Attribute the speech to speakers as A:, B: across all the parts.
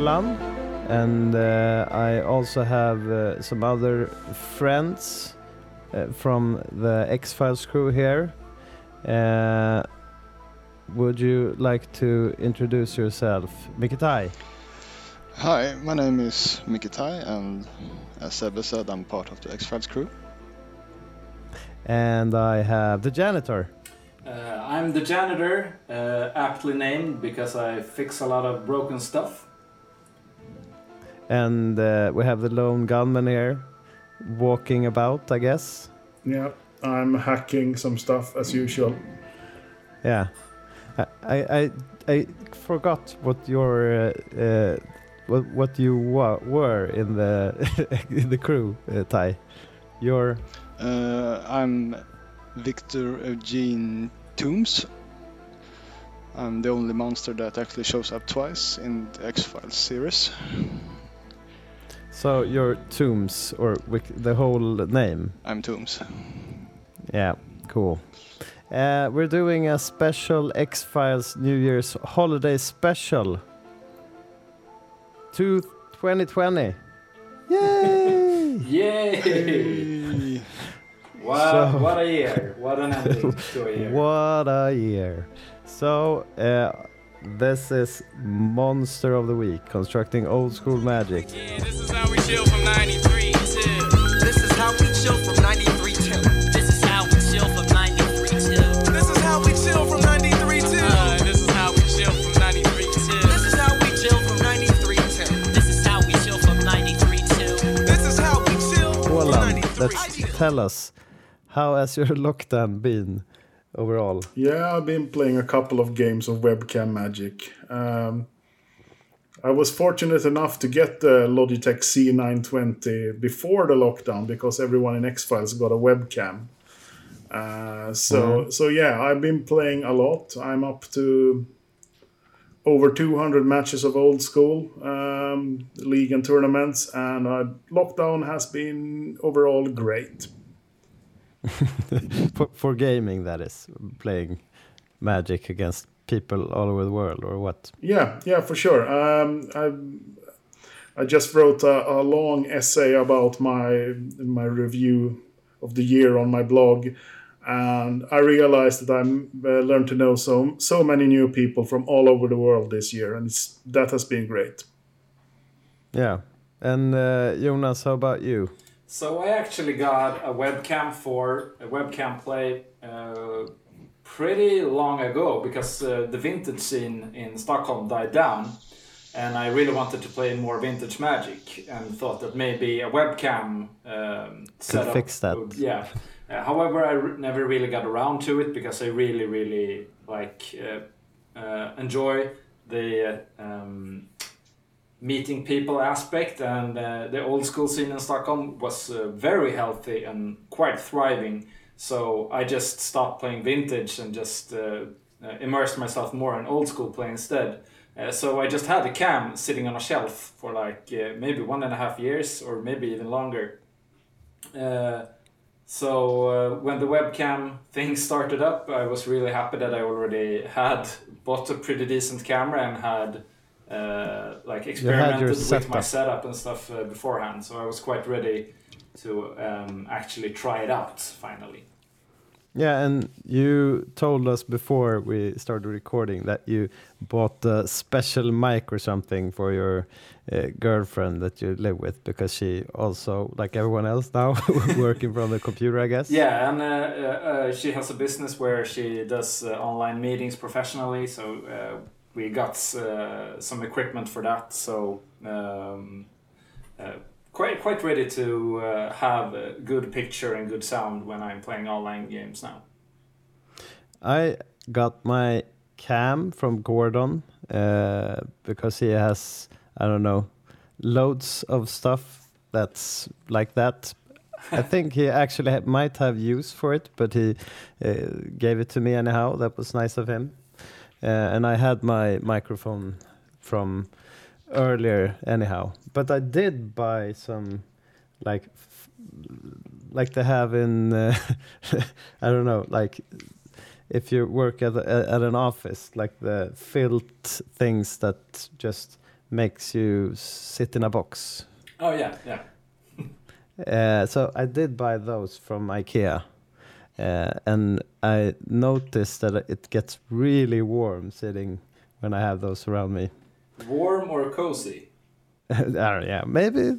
A: Olan, and uh, I also have uh, some other friends uh, from the X Files crew here. Uh, would you like to introduce yourself, Mikitai?
B: Hi, my name is Mikitai, and as Sebbe said, I'm part of the X Files crew.
A: And I have the janitor.
C: Uh, I'm the janitor, uh, aptly named because I fix a lot of broken stuff.
A: And uh, we have the lone gunman here, walking about, I guess.
D: Yeah, I'm hacking some stuff as usual.
A: Yeah, I I I, I forgot what your uh, uh, what what you wa- were in the in the crew, uh, Ty. Your
B: Uh, I'm Victor Eugene Tooms. I'm the only monster that actually shows up twice in the X Files series.
A: So your tombs or the whole name.
B: I'm Tooms.
A: Yeah, cool. Uh, we're doing a special X Files New Year's holiday special. To 2020. Yay!
C: Yay! What,
A: So-
C: what a year! What an ending to a year.
A: What a year. So, uh, this is Monster of the Week, constructing old school magic.
E: Yeah, this is how we chill from 93 till.
F: This is how we chill from 93 till.
G: This is how we chill from 93 till.
E: This is how we chill from 93 till. Uh, this is how we chill from 93 till.
F: This is how we chill from 93 till.
G: This is how we chill from 93 till.
E: This is how we chill from
A: Roland,
E: 93.
A: let's tell us, how has your lockdown been overall?
D: Yeah, I've been playing a couple of games of webcam magic. Um, I was fortunate enough to get the Logitech C920 before the lockdown because everyone in X Files got a webcam. Uh, so so yeah, I've been playing a lot. I'm up to over 200 matches of old school um, league and tournaments, and uh, lockdown has been overall great.
A: For, for gaming, that is, playing magic against people all over the world, or what?
D: Yeah, yeah, for sure. Um, I I just wrote a, a long essay about my my review of the year on my blog, and I realized that I uh, learned to know so so many new people from all over the world this year, and it's, that has been great.
A: Yeah. And uh, Jonas, how about you?
C: So I actually got a webcam for a webcam play uh, pretty long ago because uh, the vintage scene in Stockholm died down, and I really wanted to play more vintage Magic and thought that maybe a webcam um, setup
A: fix that.
C: would- yeah. Uh, however, I re- never really got around to it because I really, really like uh, uh, enjoy the um, meeting people aspect and uh, the old school scene in Stockholm was uh, very healthy and quite thriving. So I just stopped playing vintage and just uh, uh, immersed myself more in old school play instead. Uh, so I just had a cam sitting on a shelf for like uh, maybe one and a half years or maybe even longer. So when the webcam thing started up, I was really happy that I already had bought a pretty decent camera and had uh, like experimented with my
A: setup.
C: setup and stuff uh, beforehand. So I was quite ready to um, actually try it out finally.
A: Yeah, and you told us before we started recording that you bought a special mic or something for your uh, girlfriend that you live with because she also, like everyone else now, working from the computer, I guess.
C: Yeah, and uh, uh, uh, she has a business where she does uh, online meetings professionally. So uh, we got uh, some equipment for that. So um, uh, quite quite ready to uh, have a good picture and good sound when I'm playing online games now.
A: I got my cam from Gordon uh, because he has, I don't know, loads of stuff that's like that. I think he actually might have use for it, but he uh, gave it to me anyhow. That was nice of him. Uh, and I had my microphone from earlier anyhow. But I did buy some, like, f- like they have in, uh, I don't know, like if you work at a, at an office, like the filled things that just makes you sit in a box.
C: Oh yeah, yeah.
A: Uh, so I did buy those from IKEA, uh, and I noticed that it gets really warm sitting when I have those around me.
C: Warm or cozy?
A: I don't- yeah, maybe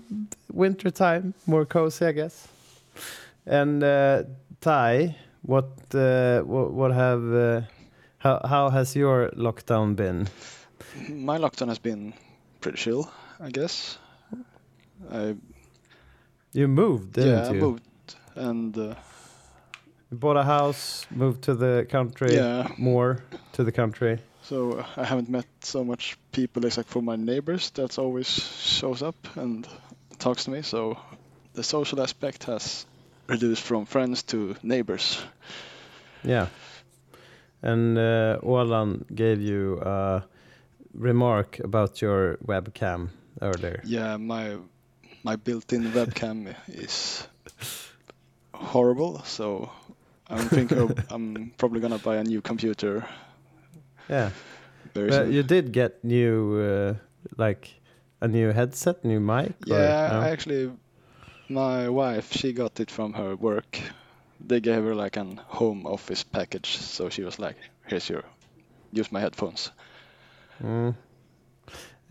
A: winter time, more cozy, I guess. And uh, Ty, what uh, what, what have uh, how how has your lockdown been?
B: My lockdown has been pretty chill, I guess. I
A: You moved, didn't
B: yeah, I moved and uh,
A: You bought a house, moved to the country,
B: yeah,
A: more to the country.
B: so I haven't met so much people except for my neighbors that always shows up and talks to me. So the social aspect has reduced from friends to neighbors.
A: Yeah. And uh, Olan gave you a remark about your webcam earlier.
B: Yeah, my my built-in webcam is horrible, so I'm thinking of, I'm probably gonna buy a new computer
A: Yeah.
B: very
A: But
B: soon.
A: you did get new, uh, like a new headset, new mic. or
B: Yeah,
A: no?
B: Actually, my wife, she got it from her work. They gave her like an home office package, so she was like, "Here's your, use my headphones."
A: Mm.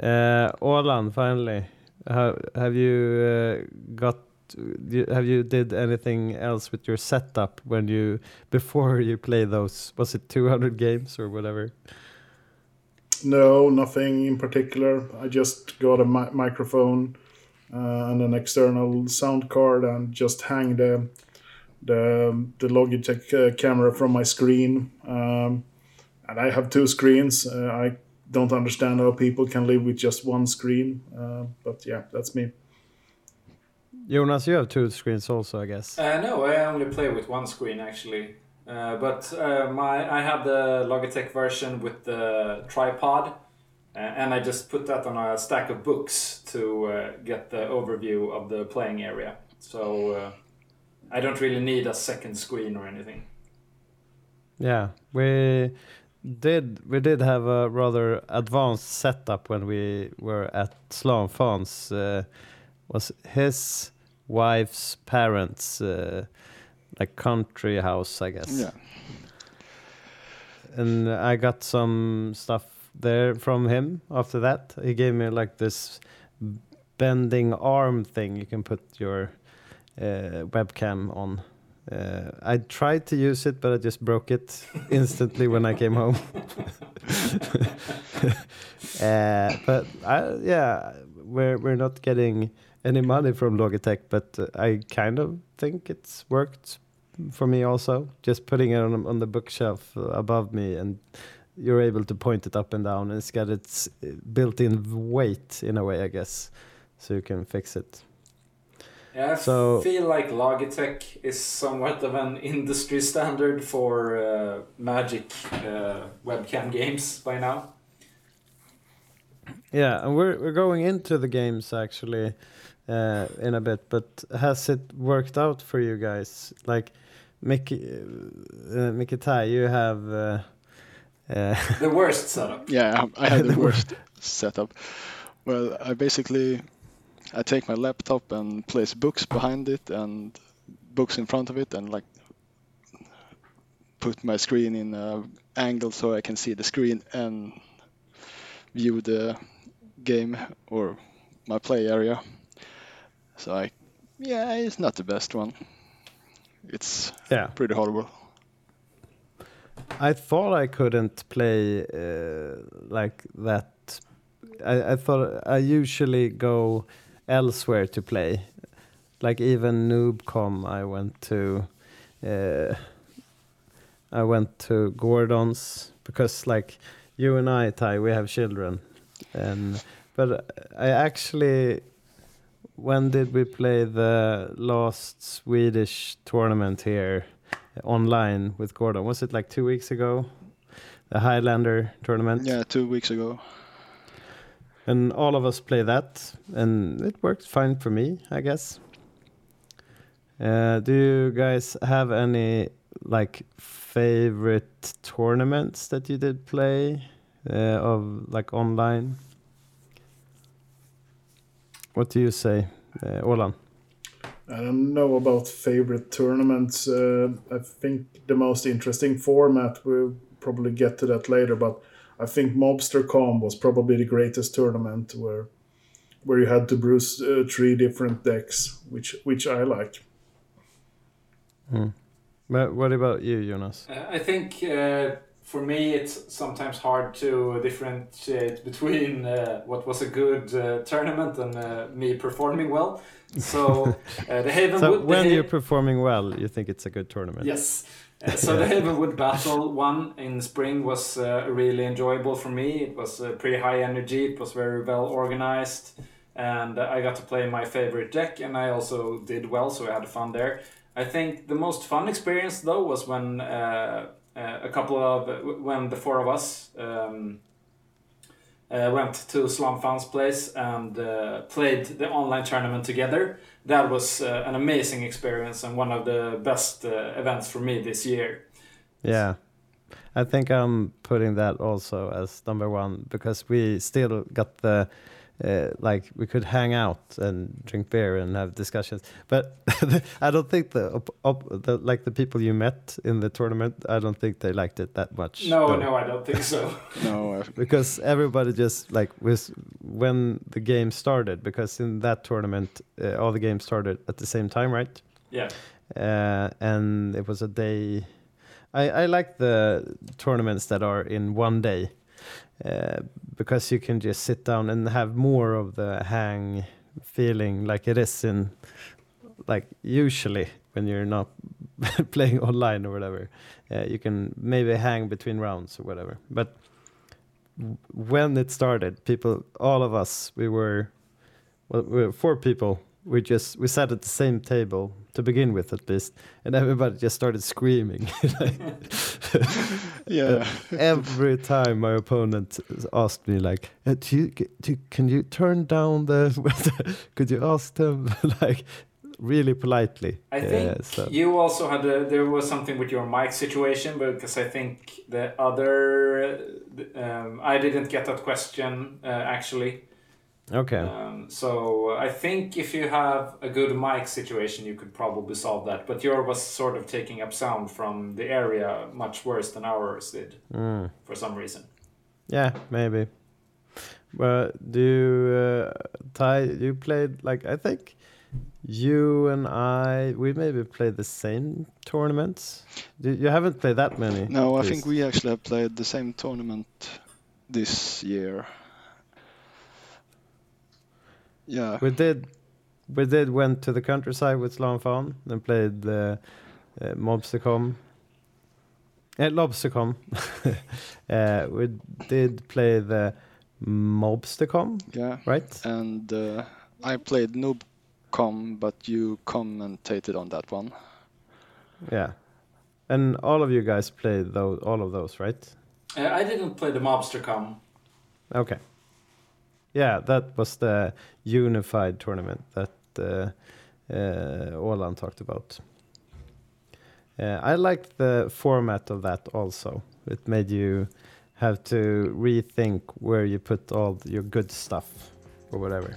A: Uh, Olan, finally, how, have you uh, got? Have you did anything else with your setup when you before you play those? Was it 200 games or whatever?
D: No, nothing in particular. I just got a mi- microphone uh, and an external sound card, and just hang the the the Logitech uh, camera from my screen. Um, and I have two screens. Uh, I don't understand how people can live with just one screen. Uh, but yeah, that's me.
A: Jonas, you have two screens also, I guess.
C: Uh, no, I only play with one screen actually. Uh, but uh, my I have the Logitech version with the tripod, uh, and I just put that on a stack of books to uh, get the overview of the playing area. So uh, I don't really need a second screen or anything.
A: Yeah, we did we did have a rather advanced setup when we were at Slanfans. Uh, was his wife's parents uh, like country house, I guess.
B: Yeah,
A: And I got some stuff there from him after that. He gave me like this bending arm thing you can put your uh, webcam on. Uh, I tried to use it, but I just broke it instantly when I came home. uh, but I, yeah, we're we're not getting any money from Logitech, but I kind of think it's worked for me also. Just putting it on, on the bookshelf above me, and you're able to point it up and down, and it's got its uh, built-in weight in a way, I guess, so you can fix it.
C: Yeah, I
A: So-
C: feel like Logitech is somewhat of an industry standard for uh, Magic uh, webcam games by now.
A: Yeah, and we're we're going into the games actually uh, in a bit, but has it worked out for you guys? Like, Mickey, uh, Mickey Tai, you have. Uh, uh,
C: The worst setup.
B: yeah, I had the worst setup. Well, I basically, I take my laptop and place books behind it and books in front of it, and like put my screen in a angle so I can see the screen and view the game or my play area. So I, yeah, it's not the best one. It's
A: yeah,
B: pretty horrible.
A: I thought I couldn't play uh, like that. I, I thought I usually go elsewhere to play. Like even Noobcom, I went to. Uh, I went to Gordon's because, like you and I, Ty, we have children, and but I actually. When did we play the last Swedish tournament here? online with Gordon. Was it like two weeks ago? The Highlander tournament.
B: Yeah, two weeks ago.
A: And all of us play that, and it worked fine for me, I guess. Uh, do you guys have any like favorite tournaments that you did play uh, of like online? What do you say, uh, Olan?
D: I don't know about favorite tournaments. Uh, I think the most interesting format, we'll probably get to that later, but I think MobsterCon was probably the greatest tournament where where you had to brew uh, three different decks, which which I like.
A: But what about you, Jonas?
C: Uh, I think uh, for me it's sometimes hard to differentiate between uh, what was a good uh, tournament and uh, me performing well. So uh, the Havenwood.
A: So
C: the
A: when
C: Ha-
A: you're performing well, you think it's a good tournament.
C: Yes. Uh, so the Havenwood Battle one in spring was uh, really enjoyable for me. It was uh, pretty high energy. It was very well organized, and I got to play my favorite deck, and I also did well, so I had fun there. I think the most fun experience though was when a couple of when the four of us. Um, uh, went to Slum Fun's place and uh, played the online tournament together. That was uh, an amazing experience and one of the best uh, events for me this year.
A: Yeah. I think I'm putting that also as number one because we still got the uh, like we could hang out and drink beer and have discussions. But I don't think the, op- op- the like the people you met in the tournament. I don't think they liked it that much.
C: No,
A: though.
C: no, I don't think so.
B: No,
A: because everybody just like was when the game started because in that tournament uh, all the games started at the same time right
C: yeah,
A: uh, and it was a day I, I like the tournaments that are in one day uh, because you can just sit down and have more of the hang feeling like it is in like usually when you're not playing online or whatever. Uh, you can maybe hang between rounds or whatever. But when it started people all of us we were well we were four people we just we sat at the same table to begin with at least and everybody just started screaming.
B: Yeah.
A: every time my opponent asked me like uh, do you, do, can you turn down the could you ask them? Like really politely.
C: I think
A: Yeah, so-
C: you also had a, there was something with your mic situation because I think the other um, I didn't get that question uh, actually.
A: Okay
C: Um, so I think if you have a good mic situation, you could probably solve that. But yours was sort of taking up sound from the area much worse than ours did
A: Mm.
C: for some reason.
A: Yeah, maybe. But do you, uh, Ty, you played like I think you and I we maybe played the same tournaments. You, you haven't played that many.
B: No, I
A: Chris.
B: think we actually have played the same tournament this year. Yeah.
A: we did. We did went to the countryside with Slan Fan and played the uh, Mobstercom. Uh, Lobstercom. uh, we did play the Mobstercom,
B: Yeah.
A: right?
B: And uh, I played Noobcom, but you commentated on that one.
A: Yeah. And all of you guys played those, all of those, right?
C: Uh, I didn't play the Mobstercom.
A: Okay. Yeah, that was the unified tournament that uh, uh, Olan talked about. Uh, I liked the format of that also. It made you have to rethink where you put all your good stuff or whatever.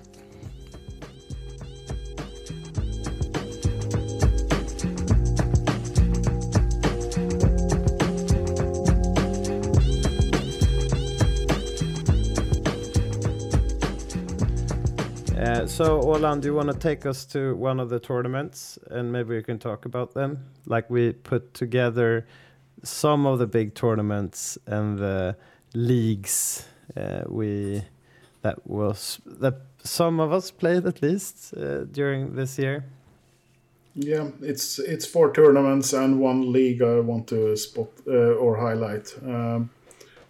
A: So, Olan, do you want to take us to one of the tournaments and maybe we can talk about them? Like we put together some of the big tournaments and the leagues uh, we that was that some of us played at least uh, during this year.
D: Yeah, it's it's four tournaments and one league I want to spot uh, or highlight. Um,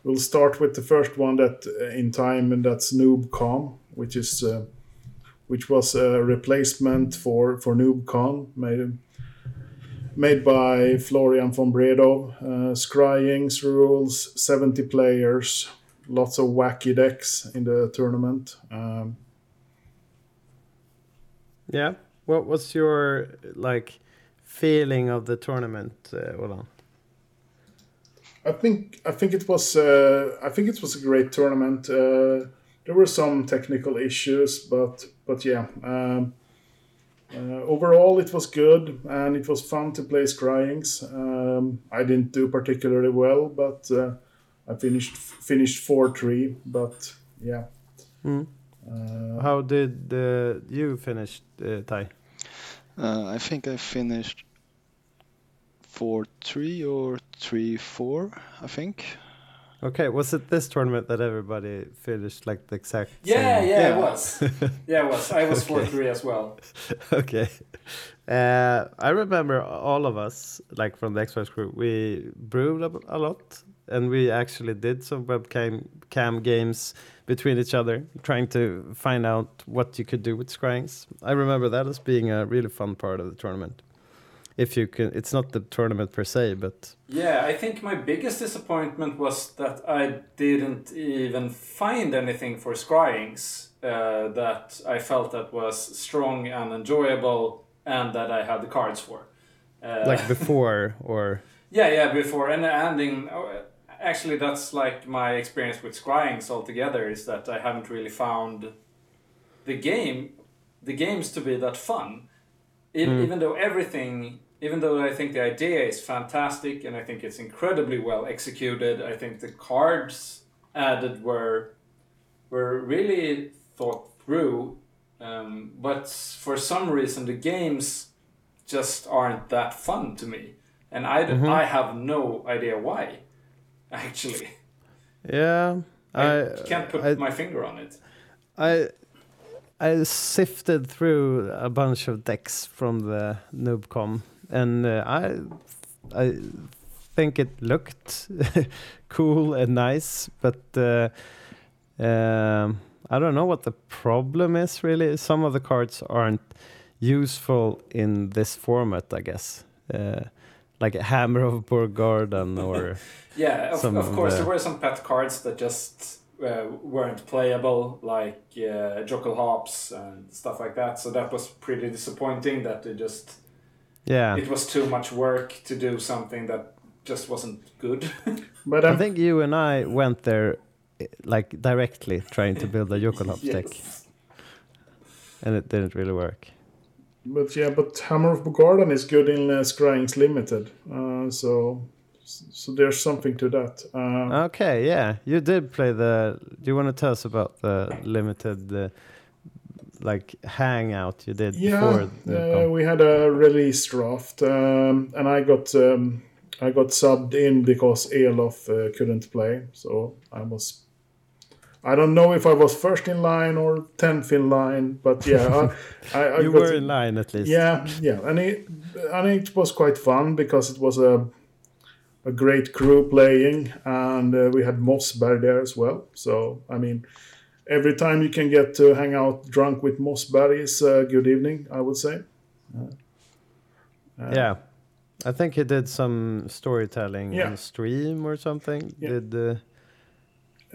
D: we'll start with the first one that uh, in time, and that's NoobCon, which is uh, which was a replacement for for NoobCon made made by Florian von Bredow. Uh, Scrying's rules, seventy players, lots of wacky decks in the tournament. Um,
A: Yeah. What was your like feeling of the tournament, uh, Olan?
D: I think I think it was uh, I think it was a great tournament. Uh, there were some technical issues, but but yeah. Um, uh, overall, it was good and it was fun to play Scryings. Um, I didn't do particularly well, but uh, I finished finished four three. But yeah,
A: Mm.
D: uh,
A: How did uh, you finish, uh, Ty?
B: Uh, I think I finished four three or three four. I think.
A: Okay, was it this tournament that everybody finished like the exact
C: Yeah,
A: same?
C: yeah,
B: Yeah.
C: it was. Yeah, it was. I was
A: Okay.
C: 4 3 as well.
A: okay. Uh, I remember all of us, like from the Xbox group, we brewed a, a lot, and we actually did some webcam cam games between each other, trying to find out what you could do with scryings. I remember that as being a really fun part of the tournament. If you can, it's not the tournament per se, but
C: Yeah, I think my biggest disappointment was that I didn't even find anything for scryings uh, that I felt that was strong and enjoyable and that I had the cards for. Uh,
A: like before or
C: Yeah, yeah, before and ending. Actually, that's like my experience with scryings altogether. Is that I haven't really found the game, the games to be that fun. Even, even though everything, even though I think the idea is fantastic and I think it's incredibly well executed, I think the cards added were were really thought through. Um, but for some reason, the games just aren't that fun to me, and I I have no idea why. Actually,
A: yeah.
C: I,
A: I
C: can't put
A: I,
C: my finger on it.
A: I I sifted through a bunch of decks from the Noobcom, and uh, I I think it looked cool and nice, but uh, um, I don't know what the problem is. Really, some of the cards aren't useful in this format. I guess. Uh, like Hammer of Bogardan or
C: Yeah, of,
A: some
C: of course,
A: the-
C: there were some pet cards that just uh, weren't playable, like uh, Jokulhaups and stuff like that. So that was pretty disappointing. That they just
A: yeah.
C: it was too much work to do something that just wasn't good.
D: but
A: I
D: I'm,
A: think you and I went there like directly trying to build a Jokulhaups deck,
C: Yes.
A: and it didn't really work.
D: but yeah, but Hammer of Bogardan is good in uh, Scryings Limited. Uh, so so there's something to that. Uh,
A: Okay, yeah, you did play the. Do you want to tell us about the limited, uh, like hangout you did
D: Yeah,
A: before?
D: uh, we had a release draft, um, and I got um, I got subbed in because Elof uh, couldn't play, so I was. I don't know if I was first in line or tenth in line, but yeah, I, I, I
A: you were in line at least.
D: Yeah, yeah, and it and it was quite fun because it was a a great crew playing, and uh, we had Mossberg there as well. So I mean, every time you can get to hang out drunk with Mossberg is a good evening, I would say.
A: yeah. I think he did some storytelling
D: Yeah.
A: on stream or something.
D: Yeah.
A: Did uh,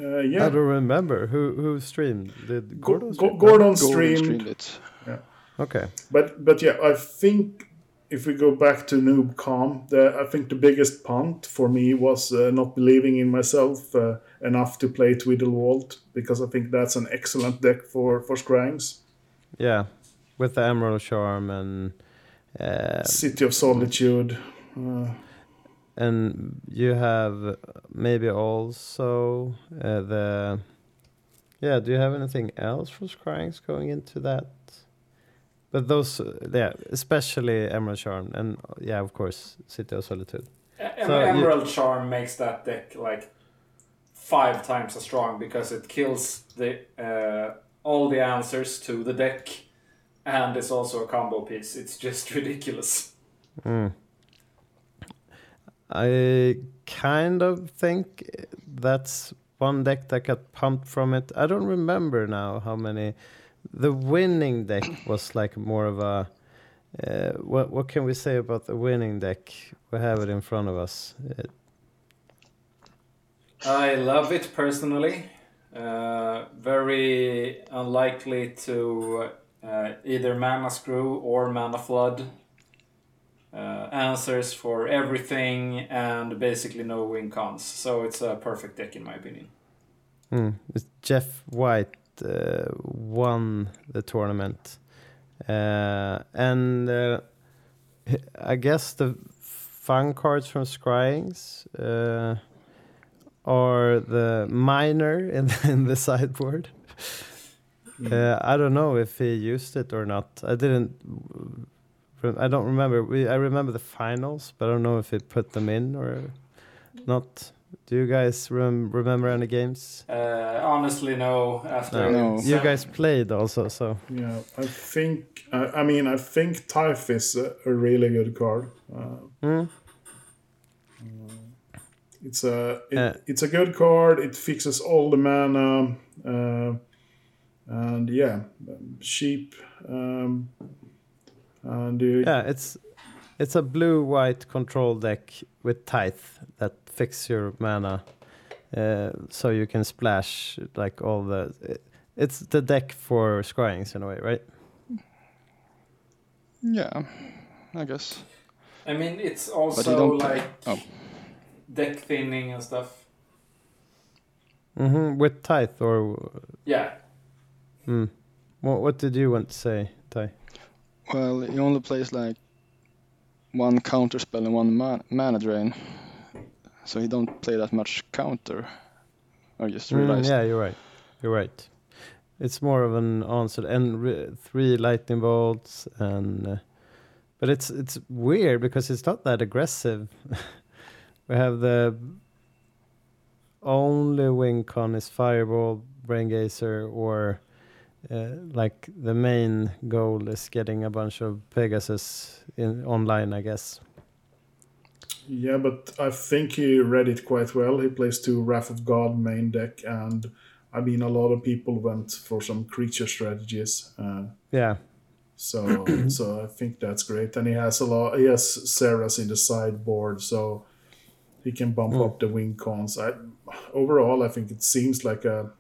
D: Uh,
A: I don't remember who who streamed? Did Gordon?
D: Go-
A: stream?
D: Gordon
B: Gordon
D: streamed,
B: streamed it.
A: Okay.
D: but but yeah, I think if we go back to Noobcom, the, I think the biggest punt for me was uh, not believing in myself uh, enough to play Twiddle Vault because I think that's an excellent deck for for Scryings.
A: Yeah, with the Emerald Charm and uh,
D: City of Solitude. Uh,
A: and you have maybe also uh, the yeah. Do you have anything else for Scryings going into that? But those, uh, yeah, especially Emerald Charm and uh, yeah, of course, City of Solitude.
C: Em-
A: So you-
C: Emerald Charm makes that deck like five times as strong because it kills the uh, all the answers to the deck, and it's also a combo piece. It's just ridiculous.
A: Mm. I kind of think that's one deck that got pumped from it. I don't remember now how many. The winning deck was like more of a. Uh, what what can we say about the winning deck? We have it in front of us. Uh,
C: I love it personally. Uh, very unlikely to uh, either mana screw or mana flood. uh, answers for everything and basically no win cons. So it's a perfect deck in my opinion.
A: Hmm. It's Jeff White uh, won the tournament, uh, and uh, I guess the fun cards from Scryings uh, are the minor in in the sideboard. Uh, I don't know if he used it or not. I didn't. I don't remember. We I remember the finals, but I don't know if he put them in or not. Do you guys rem- remember any games?
C: Uh, honestly, no. After
B: No.
A: You guys played also, so
D: Yeah, I think. I, I mean, I think Tithe is a, a really good card. Uh,
A: Hmm?
D: it's a it,
A: Uh.
D: it's a good card. It fixes all the mana, uh, and yeah, sheep. Um, and you,
A: yeah, it's it's a blue white control deck with tithe that fix your mana, uh, so you can splash like all the. It's the deck for scryings in a way, right?
B: Yeah, I guess.
C: I mean, it's also like
B: Oh.
C: deck thinning and stuff.
A: Mm-hmm. With tithe or
C: Yeah.
A: hmm. What what did you want to say, Ty?
B: Well, he only plays like one counter spell and one man- mana drain, so he don't play that much counter. I just
A: Mm,
B: realized.
A: yeah, you're right. You're right. It's more of an answer and re- three lightning bolts and uh, but it's it's weird because it's not that aggressive. we have the only win con is fireball, Braingeyser or uh, like the main goal is getting a bunch of Pegasus in online, I guess.
D: Yeah, but I think he read it quite well. He plays two Wrath of God main deck, and I mean, a lot of people went for some creature strategies. Uh,
A: Yeah.
D: So so I think that's great. And he has a lot he has Serra's in the sideboard, so he can bump
A: Mm.
D: up the win cons. I overall I think it seems like a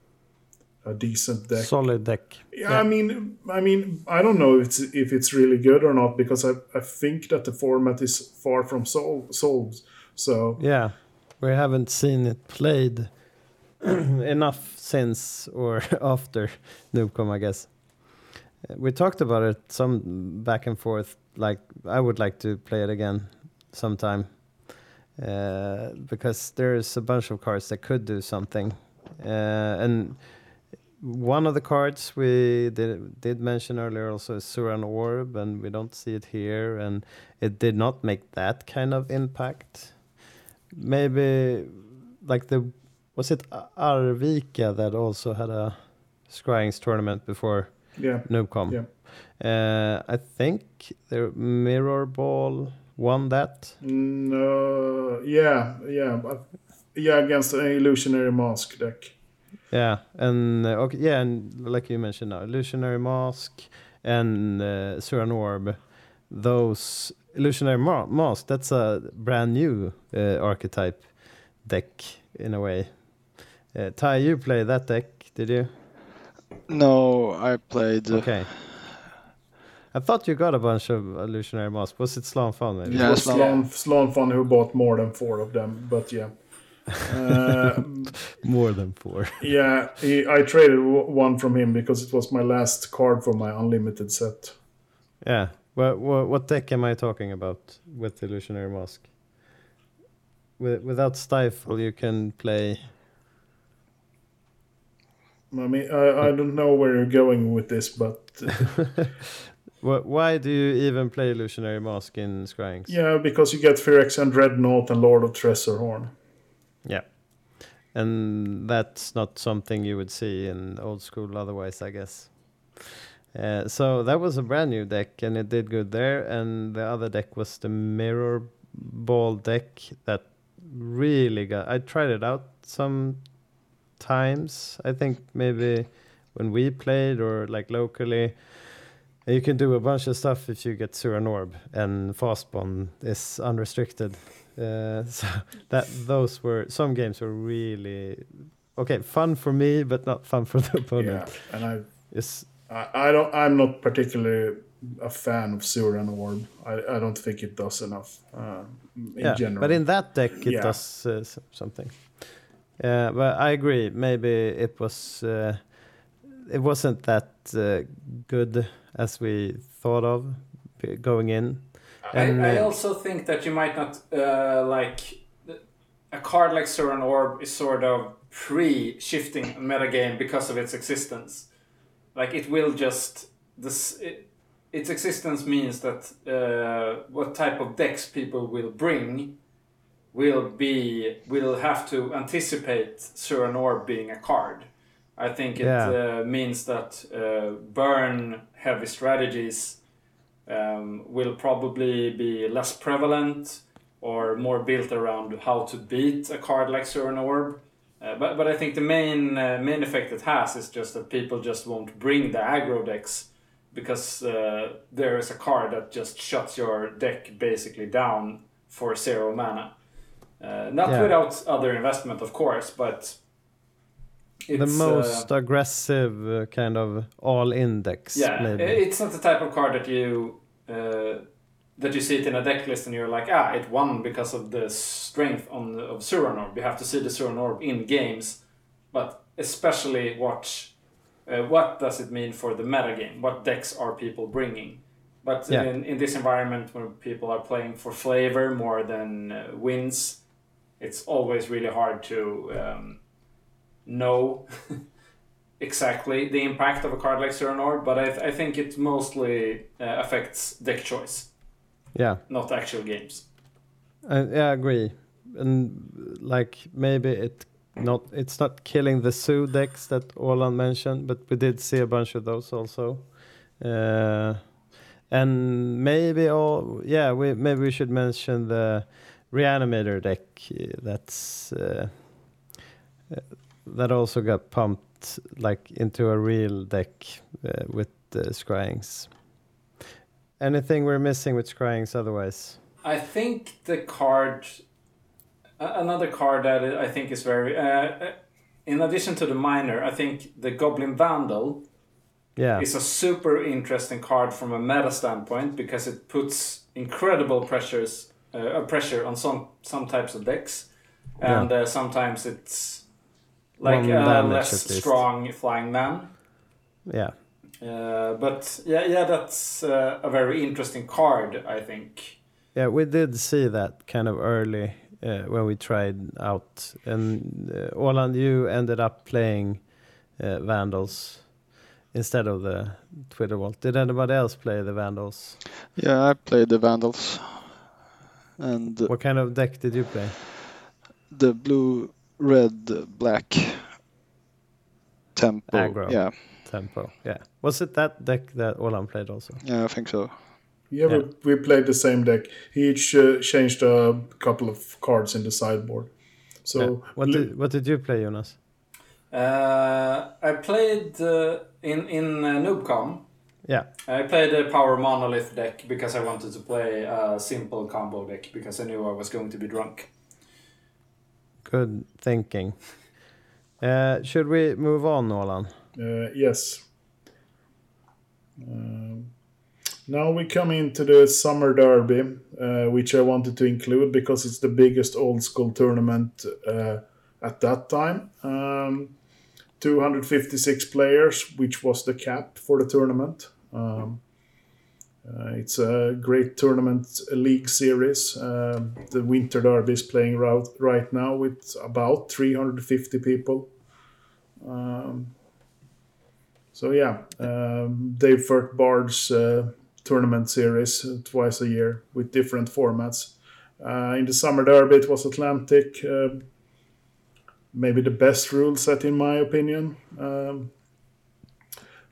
D: a decent deck.
A: Solid deck.
D: yeah,
A: yeah.
D: I mean I mean I don't know if it's if it's really good or not because I, I think that the format is far from sol- solved. So
A: Yeah, we haven't seen it played enough since or after Newcom, I guess. We talked about it some back and forth. Like I would like to play it again sometime uh, because there's a bunch of cards that could do something, uh, and one of the cards we did did mention earlier also is Zuran Orb, and we don't see it here, and it did not make that kind of impact maybe like the was it Arvika that also had a Scryings tournament before
D: yeah.
A: Newcom?
D: Yeah.
A: Uh, I think the Mirror Ball won that.
D: No, yeah, yeah, yeah, against an illusionary mask deck.
A: Yeah, and uh, okay, yeah, and like you mentioned now, Illusionary Mask and uh, Zuran Orb, those Illusionary Ma- Mask, that's a brand new uh, archetype deck in a way. Uh, Ty, you play that deck, did you?
B: No, I played. uh,
A: Okay. I thought you got a bunch of illusionary masks. Was it Slan Fun? maybe?
B: Yeah,
D: was
B: Slan-
D: Slan, Slan Fun who bought more than four of them, but yeah. Uh,
A: More than four.
D: yeah, he, I traded one from him because it was my last card for my unlimited set.
A: Yeah. What, what, what deck am I talking about with illusionary mask? With, without stifle, you can play.
D: I mean, I, I don't know where you're going with this, but
A: Why do you even play illusionary mask in Scryings?
D: yeah, because you get Phyrexian Dreadnought and Lord of Tresserhorn.
A: Yeah. And that's not something you would see in old school otherwise, I guess. Uh, so that was a brand new deck and it did good there. And the other deck was the Mirror Ball deck that really got. I tried it out some times. I think maybe when we played or like locally. You can do a bunch of stuff if you get Zuran Orb, and Fastbond is unrestricted. Uh, so that those were some games were really okay, fun for me, but not fun for the opponent.
D: Yeah, and I,
A: It's
D: I, I don't, I'm not particularly a fan of Zuran Orb. I, I don't think it does enough uh, in
A: yeah,
D: general.
A: but in that deck it
D: Yeah.
A: does uh, something. Yeah, but I agree. Maybe it was uh, it wasn't that uh, good as we thought of going in. And,
C: I, I also think that you might not uh, like a card like Zuran Orb is sort of pre-shifting a metagame because of its existence. Like it will just this it, its existence means that uh, what type of decks people will bring will be will have to anticipate Zuran Orb being a card. I think it
A: Yeah.
C: uh, means that uh, burn heavy strategies um, will probably be less prevalent or more built around how to beat a card like Zuran Orb. Uh, but, but I think the main uh, main effect it has is just that people just won't bring the aggro decks because uh, there is a card that just shuts your deck basically down for zero mana. Uh, not
A: Yeah.
C: without other investment, of course, but
A: the most
C: uh,
A: aggressive uh, kind of all index.
C: yeah,
A: maybe.
C: it's not the type of card that you uh, that you see it in a deck list and you're like, ah, it won because of the strength on the, of Zuran. You have to see the Zuran in games, but especially watch uh, what does it mean for the meta game? What decks are people bringing? But
A: Yeah.
C: in, in this environment where people are playing for flavor more than uh, wins, it's always really hard to um, know exactly the impact of a card like Zuran Orb, but I, th- I think it mostly uh, affects deck choice,
A: yeah.
C: not actual games.
A: I, yeah, I agree. And like maybe it not it's not killing the Zoo decks that Orlan mentioned, but we did see a bunch of those also. Uh, and maybe all yeah, we maybe we should mention the Reanimator deck uh, that's uh, uh, that also got pumped like into a real deck uh, with the Scryings. Anything we're missing with Scryings otherwise?
C: I think the card, a- another card that I think is very, uh, uh, in addition to the miner, I think the Goblin Vandal
A: Yeah.
C: is a super interesting card from a meta standpoint because it puts incredible pressures, uh, uh, pressure on some some types of decks, and uh, sometimes it's like
A: One
C: a
A: damage
C: less strong flying man.
A: Yeah.
C: Uh, but yeah, yeah, that's uh, a very interesting card, I think.
A: Yeah, we did see that kind of early uh, when we tried out. And uh, Orland, you ended up playing uh, Vandals instead of the Twiddle Vault. Did anybody else play the Vandals?
B: Yeah, I played the Vandals. And
A: What kind of deck did you play?
B: the blue, red, black tempo.
A: Aggro.
B: Yeah,
A: Tempo. Yeah. Was it that deck that Orland played also?
B: yeah, I think so.
D: Yeah,
A: Yeah.
D: We, we played the same deck. He each uh, changed a couple of cards in the sideboard. So
A: Yeah. What did What did you play, Jonas?
C: Uh, I played uh, in in uh, Noobcom.
A: Yeah.
C: I played a power monolith deck because I wanted to play a simple combo deck because I knew I was going to be drunk.
A: Good thinking. Uh, should we move on, Orland?
D: Uh, yes. Um, now we come into the Summer Derby, uh, which I wanted to include because it's the biggest old school tournament uh, at that time. Um, 256 players, which was the cap for the tournament. Um, uh, it's a great tournament league series. Um the Winter Derby is playing right, right now with about 350 people. Um, so yeah, um, Dave Furt Bard's uh, tournament series uh, twice a year with different formats. Uh, in the summer derby, it was Atlantic. Uh, maybe the best rule set in my opinion. Um,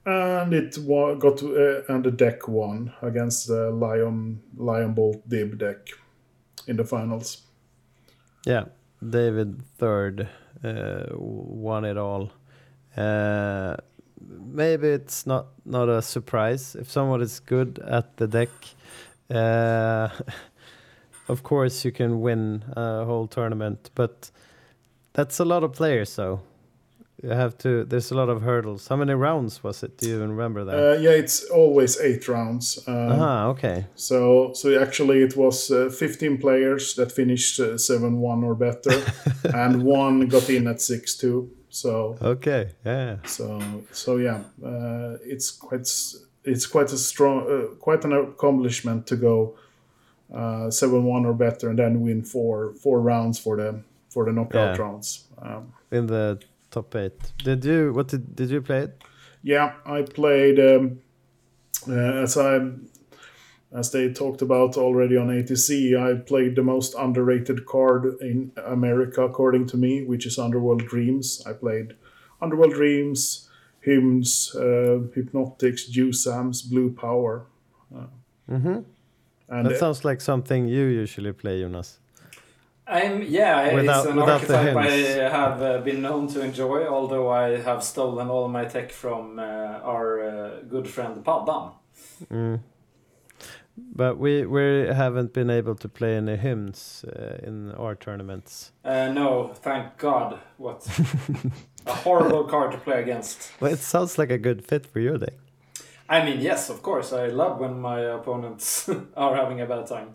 D: and it got uh, and the deck won against the Lion Lion Bolt Dib deck in the finals.
A: Yeah, David third uh, won it all. Uh, maybe it's not not a surprise if someone is good at the deck. Uh, of course, you can win a whole tournament, but that's a lot of players, though. You have to. There's a lot of hurdles. How many rounds was it? Do you even remember that?
D: Uh, yeah, it's always eight rounds. Um,
A: Aha, okay.
D: So, so actually, it was uh, 15 players that finished uh, 7-1 or better, and one got in at 6-2. So,
A: Okay, yeah.
D: so, so yeah, uh, it's quite it's quite a strong, uh, quite an accomplishment to go uh, 7-1 or better, and then win four four rounds for the for the knockout
A: Yeah.
D: rounds. Um,
A: In the top eight. Did you? What did did you play it?
D: Yeah, I played um, uh, as I as they talked about already on ATC. I played the most underrated card in America, according to me, which is Underworld Dreams. I played Underworld Dreams, Hymns, uh, Hypnotics, Juzams, Blue Power.
A: Mm-hmm.
D: And
A: That
D: uh,
A: sounds like something you usually play, Jonas.
C: I'm yeah,
A: Without-
C: it's an
A: without
C: archetype I have uh, been known to enjoy, although I have stolen all my tech from uh, our uh, good friend Paddan.
A: Mm. But we we haven't been able to play any hymns uh, in our tournaments.
C: Uh, no, thank God. What a horrible card to play against.
A: Well, it sounds like a good fit for your deck.
C: I mean, yes, of course. I love when my opponents are having a bad time.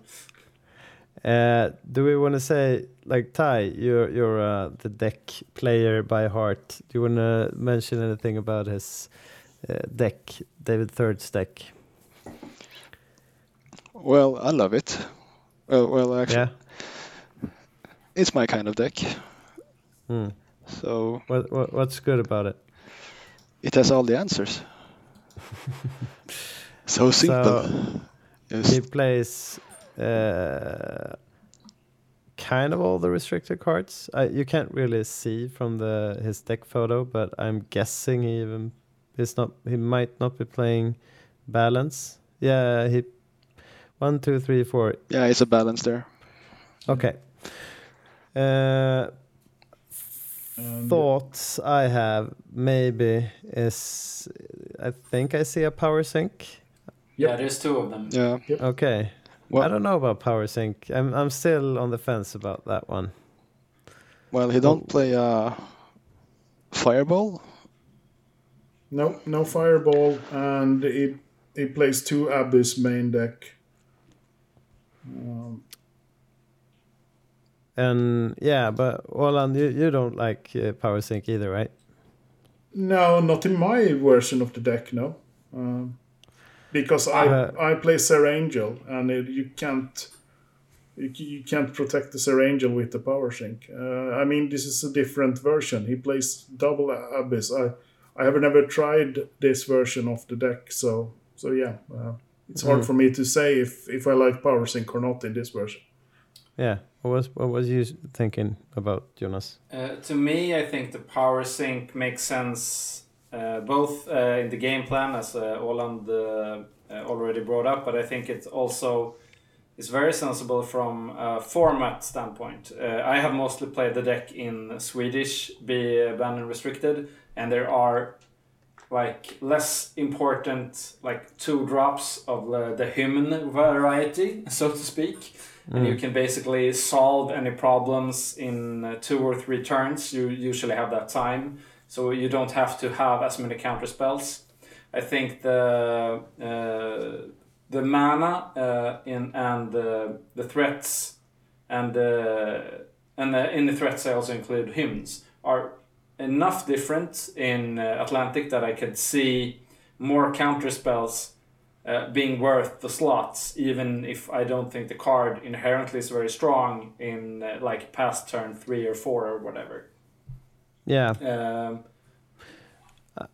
A: Uh, do we want to say like Ty? You're you're uh, the deck player by heart. Do you want to mention anything about his uh, deck, David Third's deck?
B: Well, I love it. Well, well, actually,
A: Yeah.
B: it's my kind of deck.
A: Hmm.
B: So
A: What, what what's good about it?
B: it has all the answers. so simple.
A: So-
B: Yes.
A: He plays uh, kind of all the restricted cards. I, you can't really see from the his deck photo, but I'm guessing he even he's not. He might not be playing balance. Yeah, he one, two, three, four.
B: Yeah, it's a balance there.
A: Okay. Uh,
D: and-
A: thoughts I have maybe is I think I see a power sink.
C: Yeah, there's two of them.
B: Yeah.
A: Okay.
B: Well,
A: I don't know about power sink. I'm I'm still on the fence about that one.
B: well, he don't play uh, fireball.
D: no, no fireball, and he he plays two Abyss main deck. Um,
A: And yeah, but Roland, you, you don't like uh, power sink either, right?
D: No, not in my version of the deck. No, um, because I
A: Uh,
D: I play Serra Angel, and it, you can't you, you can't protect the Serra Angel with the power sink. Uh, I mean, this is a different version. He plays double Abyss. I I have never tried this version of the deck, so so yeah, uh, it's hard
A: Mm.
D: for me to say if if I like power sink or not in this version.
A: Yeah. What was what was you thinking about Jonas?
C: Uh, to me, I think the power sink makes sense both uh, in the game plan, as uh, Oland uh, uh, already brought up, but I think it also is very sensible from a format standpoint. Uh, I have mostly played the deck in Swedish, be uh, banned and restricted, and there are like less important like two drops of uh, the human variety, so to speak and you can basically solve any problems in uh, two or three turns. You usually have that time, so you don't have to have as many counter spells. I think the uh, the mana uh, in and the threats and and the, in the threats I also include hymns are enough different in uh, Atlantic that I could see more counter spells uh, being worth the slots, even if I don't think the card inherently is very strong in uh, like past turn three or four or whatever.
A: Yeah.
C: Um,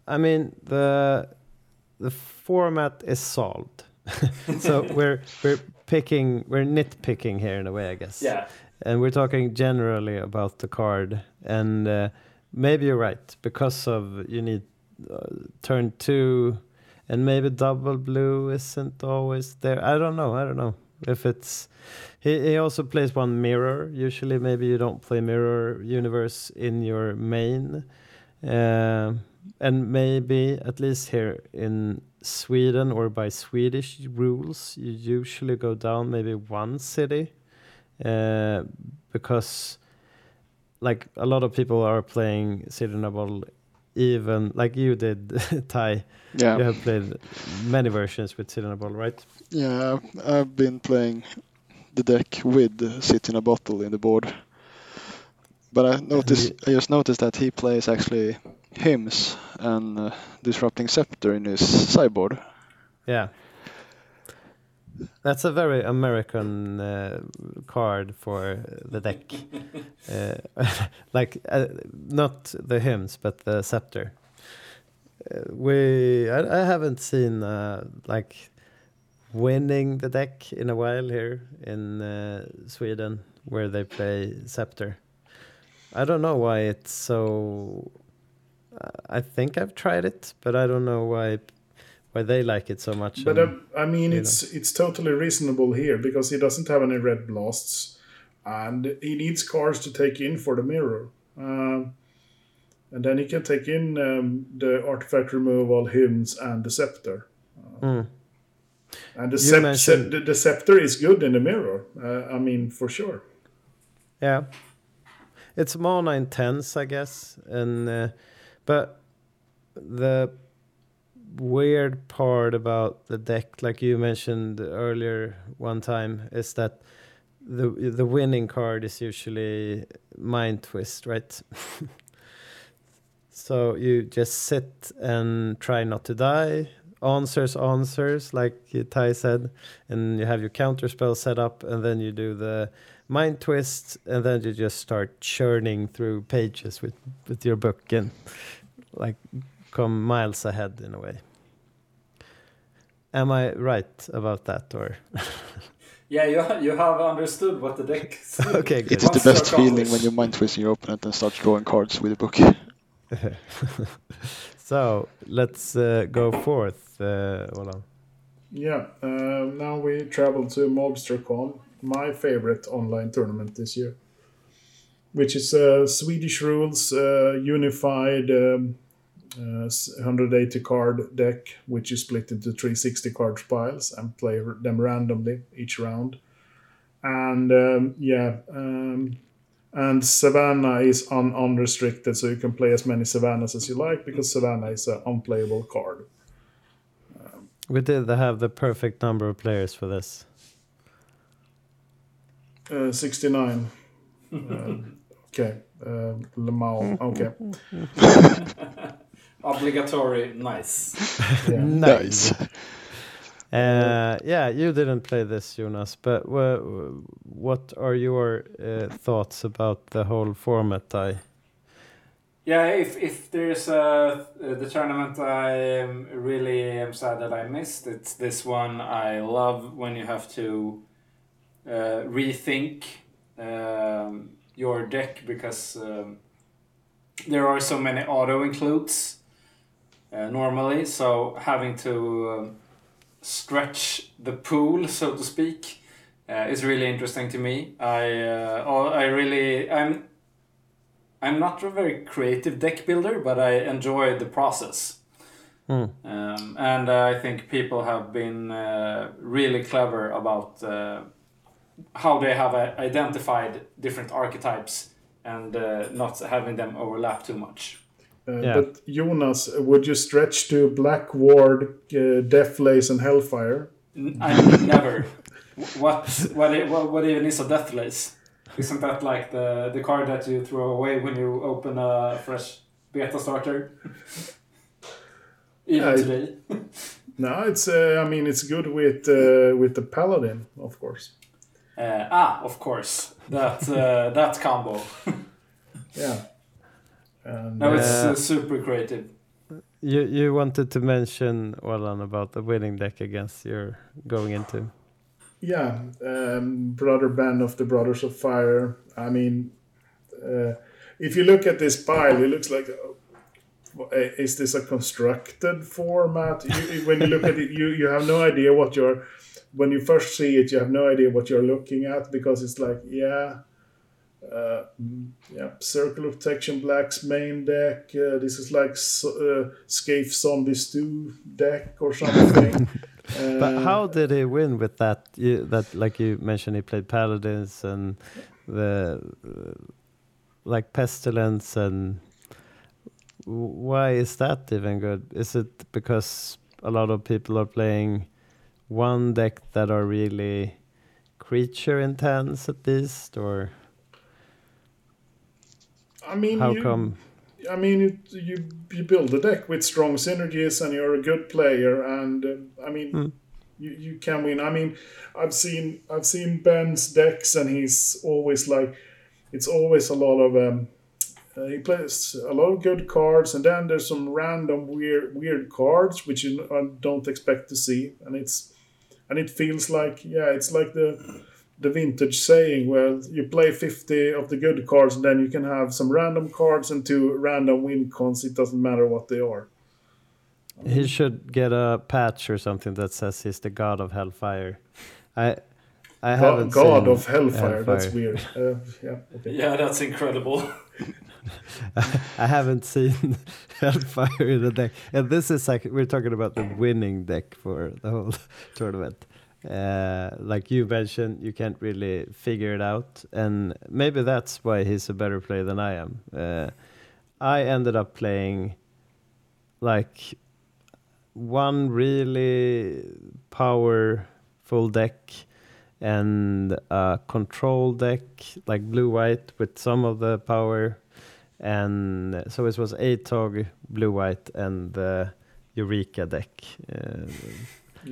A: I mean the the format is solved. so we're we're picking we're nitpicking here in a way, I guess.
C: yeah,
A: and we're talking generally about the card and uh, maybe you're right because of you need uh, turn two and maybe double blue isn't always there i don't know i don't know if it's he, he also plays one mirror usually maybe you don't play mirror universe in your main um, and maybe at least here in sweden or by swedish rules you usually go down maybe one city uh, because like a lot of people are playing Citadel even like you did, Ty.
B: Yeah.
A: You have played many versions with Cylinder right?
B: Yeah, I've been playing the deck with uh, City in a Bottle in the board. But I noticed, I just noticed that he plays actually hymns and uh, Disrupting Scepter in his sideboard.
A: Yeah. That's a very American uh, card for the deck. uh, like uh, not the hymns, but the scepter. Uh, we I, I haven't seen uh, like winning the deck in a while here in uh, Sweden, where they play scepter. I don't know why it's so. I think I've tried it, but I don't know why why they like it so much.
D: But
A: and-
D: uh, I mean, it's it's totally reasonable here because he doesn't have any red blasts, and he needs cards to take in for the mirror. Um, and then he can take in um, the artifact removal, hymns, and the scepter.
A: Mm.
D: And the, sep-
A: mentioned-
D: the, the scepter is good in the mirror. Uh, I mean, for sure.
A: Yeah, it's mana intense, I guess, and uh, but the weird part about the deck, like you mentioned earlier one time, is that the the winning card is usually mind twist, right? so you just sit and try not to die. Answers, answers, like Ty said, and you have your counter spell set up, and then you do the mind twist, and then you just start churning through pages with with your book and like come miles ahead in a way. Am I right about that, or
C: Yeah, you you have understood what the deck.
A: okay, good.
B: It's the best feeling when you mind twisting your opponent and start drawing cards with a book.
A: so let's uh, go forth. Uh, on.
D: Yeah. Uh, now we travel to MobsterCon, my favorite online tournament this year, which is a Swedish rules uh, unified um, uh, 180 card deck, which is split into 360 card piles and play them randomly each round. And um, yeah, um, and Savannah is un- unrestricted, so you can play as many Savannahs as you like because Savannah is an unplayable card.
A: We did have the perfect number of players for this.
D: Uh, 69. Um, okay. Uh, Lamau. Okay.
C: Obligatory, nice.
D: Yeah.
B: Nice.
A: Uh, yeah, you didn't play this, Jonas, but wha- what are your uh, thoughts about the whole format, Ty?
C: Yeah, if if there's a the tournament I really am sad that I missed, it's this one. I love when you have to uh, rethink um, your deck because um, there are so many auto includes uh, normally. So having to um, stretch the pool, so to speak, uh, is really interesting to me. I uh, oh, I really I'm I'm not a very creative deck builder, but I enjoy the process.
A: Hmm.
C: Um, and I think people have been uh, really clever about uh, how they have uh, identified different archetypes and uh, not having them overlap too much.
D: Uh,
A: Yeah.
D: But Jonas, would you stretch to Black Ward, uh, Deathlace, and Hellfire?
C: N- I never. What what what what even is a death lace? Isn't that like the the card that you throw away when you open a fresh beta starter? Even
D: Yeah, it-
C: today.
D: No, it's. Uh, I mean, it's good with uh, with the Paladin, of course.
C: Uh, ah, of course. That uh, that combo.
D: Yeah. And,
C: No, it's
A: Uh,
C: uh, super creative.
A: You you wanted to mention Orlan about the winning deck against you're going into.
D: Yeah, um, Brother Band of the Brothers of Fire. I mean, uh, if you look at this pile, it looks like. uh, Is this a constructed format? You, when you look at it, you, you have no idea what you're. When you first see it, you have no idea what you're looking at because it's like, yeah, uh, mm, yeah, Circle of Protection Black's main deck. Uh, this is like so, uh, Scathe Zombie Stew deck or something.
A: But
D: Uh,
A: how did he win with that? You, that like you mentioned, he played paladins and the uh, like pestilence and why is that even good? Is it because a lot of people are playing one deck that are really creature intense at least, or
D: I mean,
A: how
D: you,
A: come?
D: I mean, you, you you build a deck with strong synergies, and you're a good player, and uh, I mean,
A: Hmm.
D: you, you can win. I mean, I've seen I've seen Ben's decks, and he's always like, it's always a lot of um, uh, he plays a lot of good cards, and then there's some random weird weird cards which you uh, don't expect to see, and it's and it feels like yeah, it's like the the vintage saying where you play 50 of the good cards and then you can have some random cards and two random win cons it doesn't matter what they are
A: He should get a patch or something that says he's the god of hellfire. I I
D: God,
A: haven't
D: God
A: seen
D: of Hellfire, that's weird uh, yeah okay.
C: Yeah, that's incredible.
A: I haven't seen Hellfire in the deck, and this is like we're talking about the winning deck for the whole tournament. Uh, like you mentioned, you can't really figure it out, and maybe that's why he's a better player than I am. Uh, I ended up playing like one really powerful deck and a control deck like blue white with some of the power. And so it was ATOG blue white and the Eureka deck. Uh,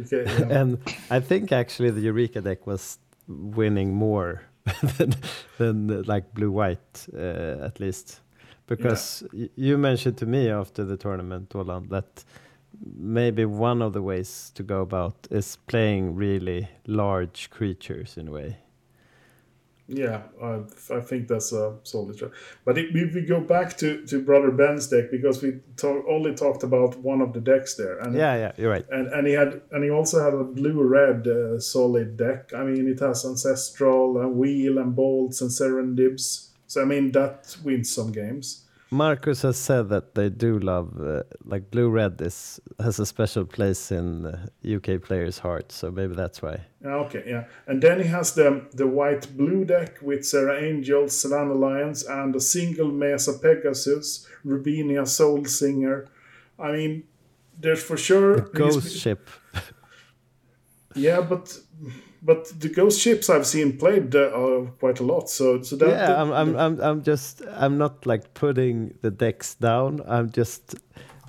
D: Okay, yeah.
A: and I think actually the Eureka deck was winning more than, than like blue white uh, at least. Because y- you mentioned to me after the tournament Roland that maybe one of the ways to go about is playing really large creatures in a way
D: Yeah, I, I think that's a solid try. But if if we go back to, to Brother Ben's deck, because we talk, only talked about one of the decks there, and
A: yeah yeah you're right
D: and and he had and he also had a blue red uh, solid deck. I mean, it has ancestral and wheel and bolts and serendibs. So I mean, that wins some games.
A: Marcus has said that they do love uh, like blue red is has a special place in UK players' hearts so maybe that's why.
D: Okay, yeah, and then he has the the white blue deck with Serra Angel, Savannah Lions, and a single Mesa Pegasus, Rubinia Soul Singer. I mean, there's for sure
A: the ghost ship.
D: Yeah, but but the ghost ships I've seen played uh, quite a lot. So so that
A: yeah,
D: that-
A: I'm, I'm, I'm, I'm just, I'm not like putting the decks down. I'm just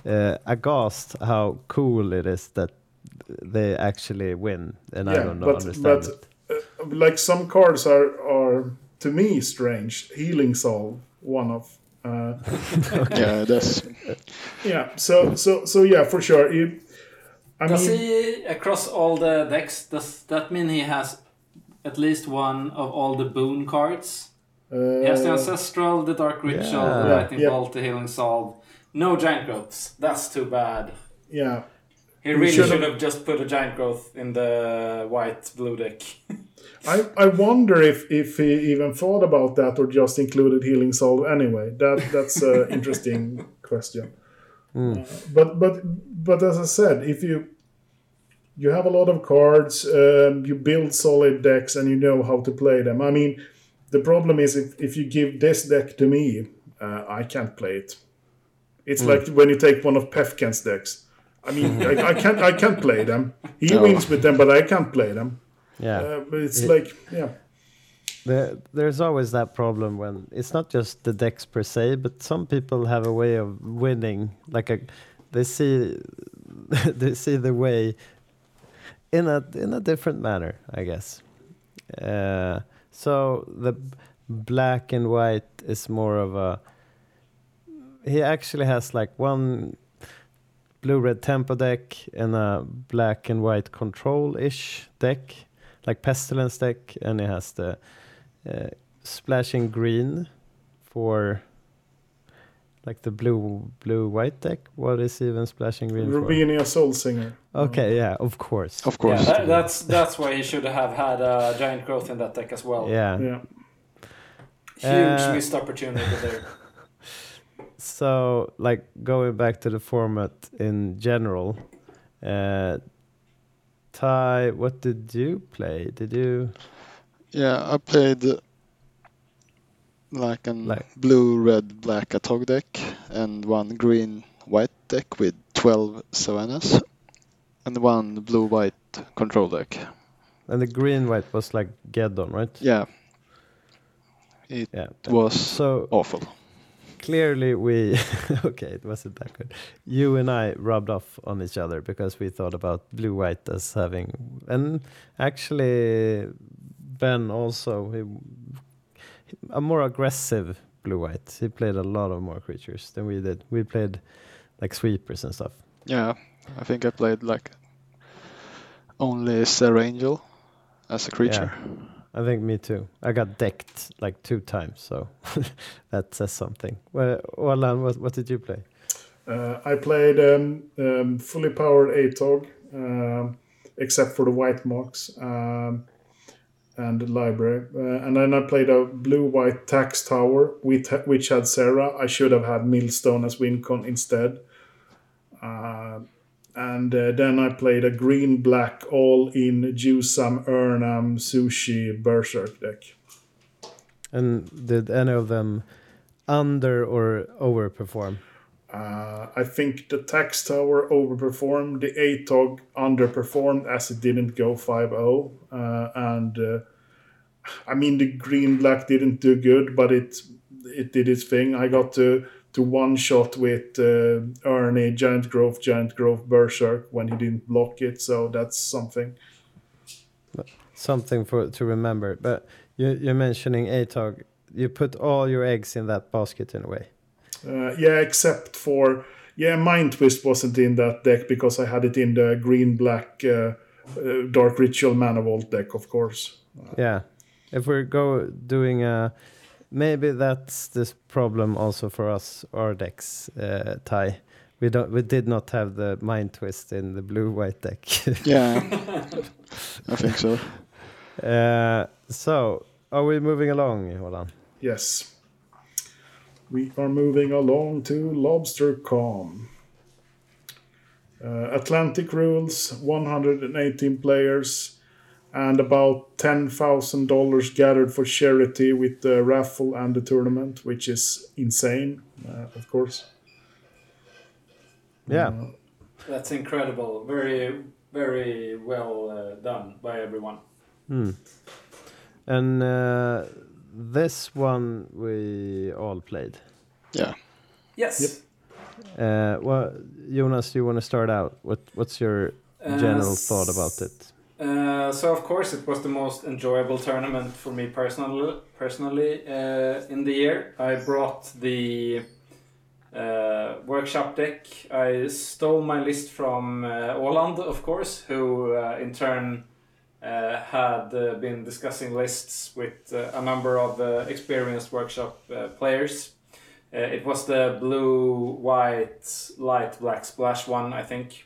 A: uh, aghast how cool it is that they actually win, and I don't know,
D: but-
A: understand
D: but-
A: it.
D: uh, like some cards are are to me strange. Healing Salve, one of. Uh,
B: Yeah, that's
D: yeah. So so so yeah, for sure. You, I
C: Does
D: mean,
C: he across all the decks? Does that mean he has at least one of all the boon cards?
D: uh,
C: He has the ancestral, the dark ritual, the
A: Yeah.
C: lightning
D: Yeah.
C: bolt, the healing salve. No giant growths. That's too bad.
D: yeah.
C: He really
D: should've-
C: should have just put a giant growth in the white blue deck.
D: I, I wonder if, if he even thought about that or just included healing salve anyway. That that's an interesting question. Uh, but but but as I said, if you you have a lot of cards, um, you build solid decks, and you know how to play them. I mean, the problem is if, if you give this deck to me, uh, I can't play it. It's like when you take one of Pefken's decks. I mean, I, I can't I can't play them. He
B: No.
D: wins with them, but I can't play them.
A: Yeah,
D: Uh, but it's
A: Yeah.
D: like, yeah,
A: the, there's always that problem when it's not just the decks per se, but some people have a way of winning. Like a, they see, they see the way in a in a different manner, I guess. Uh, so the black and white is more of a. He actually has like one blue red tempo deck and a black and white control ish deck, like pestilence deck, and he has the uh, splashing green for like the blue blue white deck. What is even splashing green for?
D: Rubinia Soul Singer.
A: Okay, yeah, of course.
B: of course.
C: Yeah, that, that's that's why he should have had a giant growth in that deck as well.
A: Yeah.
D: Yeah.
C: Huge
A: Uh,
C: missed opportunity there.
A: So, like going back to the format in general, uh, Ty, what did you play? Did you?
B: Yeah, I played like an
A: Like-
B: blue, red, black Atog deck, and one green, white deck with 12 Savannahs, and one blue, white control deck.
A: And the green white was like Geddon, right?
B: Yeah, it
A: Yeah.
B: was
A: So
B: awful.
A: clearly we okay, it wasn't that good. You and I rubbed off on each other because we thought about blue white as having and actually Ben also he, a more aggressive blue white. He played a lot of more creatures than we did. We played like sweepers and stuff.
B: Yeah, I think I played like only Serra Angel as a creature.
A: Yeah, I think me too. I got decked like two times, so that says something. Well, Olan, what, what did you play?
D: Uh, I played um, um, fully powered ATOG, um, except for the white marks um, and library. Uh, and then I played a blue white tax tower, with, which had Serra. I should have had Millstone as Wincon instead. Uh, and uh, then I played a green black all in Juzam Erhnam Sushi Berserk deck.
A: And did any of them under or overperform?
D: Uh, I think the tax tower overperformed, the ATOG underperformed as it didn't go 5 0. Uh, and uh, I mean, the green black didn't do good, but it it did its thing. I got to, to one shot with uh, Ernie, Giant Growth, Giant Growth Berserk when he didn't block it, so that's something.
A: Something for to remember. But you, you're mentioning ATOG. You put all your eggs in that basket in a way.
D: Uh, yeah, except for yeah, Mind Twist wasn't in that deck because I had it in the green black uh, uh, Dark Ritual Mana Vault deck, of course.
A: Yeah. If we're go doing a, maybe that's this problem also for us, our decks, uh, Ty. We don't. We did not have the mind twist in the blue white deck.
B: Yeah, I think so.
A: uh, so, are we moving along? Hold on.
D: Yes. We are moving along to LobsterCon. Uh, Atlantic rules, 118 players, and about $10,000 gathered for charity with the raffle and the tournament, which is insane, uh, of course.
A: Yeah.
D: Uh,
C: That's incredible. Very, very well uh, done by everyone.
A: Hmm. And uh, this one we all played.
B: Yeah,
C: Yes.
A: Uh, well, Jonas, do you want to start out? What What's your general
C: Uh,
A: thought about it?
C: Uh, so of course it was the most enjoyable tournament for me personally. Personally, uh, in the year, I brought the uh, workshop deck. I stole my list from uh, Åland, of course, who uh, in turn uh, had uh, been discussing lists with uh, a number of uh, experienced workshop uh, players. Uh, it was the blue, white, light black splash one, I think.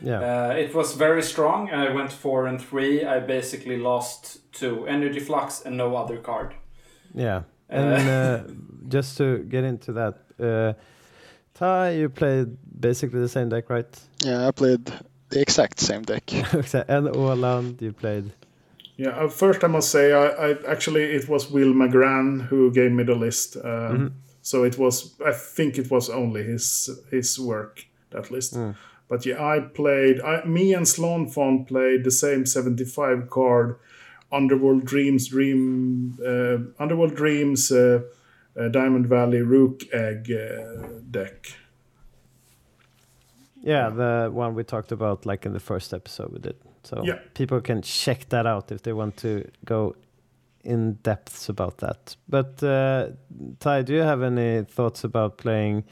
A: Yeah.
C: Uh, it was very strong. I went four and three. I basically lost to energy flux and no other card.
A: Yeah. And uh, just to get into that, uh, Ty, you played basically the same deck, right?
B: yeah, I played the exact same deck.
A: and Åland, you played.
D: Yeah, uh, first I must say, I, I actually it was Will McGran who gave me the list. Um, So it was, I think it was only his his work that list. But yeah, I played. I, me and Sloan Slonfon played the same seventy-five card, Underworld Dreams, Dream, uh, Underworld Dreams, uh, uh, Diamond Valley Rukh Egg uh, deck.
A: Yeah, the one we talked about like in the first episode we did. So
D: Yeah.
A: people can check that out if they want to go in depths about that. But uh, Ty, do you have any thoughts about playing?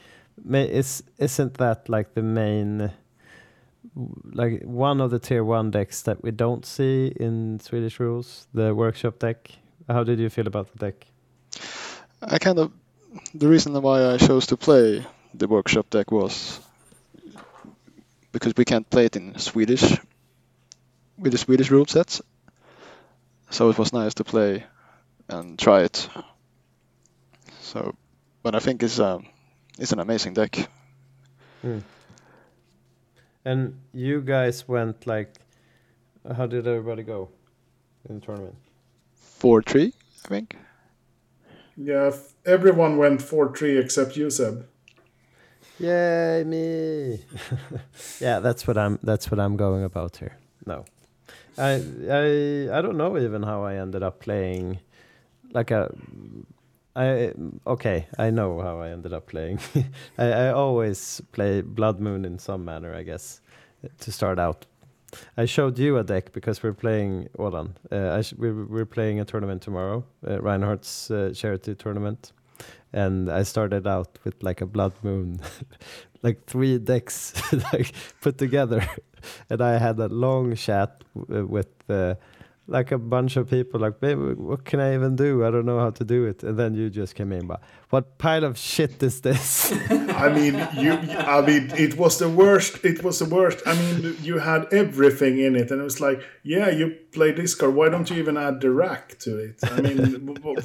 A: May, is isn't that like the main, like one of the tier one decks that we don't see in Swedish rules, the workshop deck? How did you feel about the deck?
B: I kind of the reason why I chose to play the workshop deck was because we can't play it in Swedish with the Swedish rule sets. So it was nice to play and try it. So, but I think it's um, it's an amazing deck.
A: And you guys went like, how did everybody go in the tournament?
B: Four three, I think.
D: Yeah, everyone went 4 3 except you, Seb.
A: Yay me! yeah, that's what I'm. That's what I'm going about here. No, I I I don't know even how I ended up playing like a. I okay. I know how I ended up playing. I, I always play Blood Moon in some manner, I guess, to start out. I showed you a deck because we're playing. Hold on, uh, I sh- we're, we're playing a tournament tomorrow, uh, Reinhardt's uh, charity tournament, and I started out with like a Blood Moon, like three decks like put together, and I had a long chat w- with uh, like a bunch of people. Like, what can I even do? I don't know how to do it. And then you just came in, but what pile of shit is this?
D: I mean, you. I mean, it was the worst. It was the worst. I mean, you had everything in it, and it was like, yeah, you play this card. Why don't you even add the rack to it? I mean,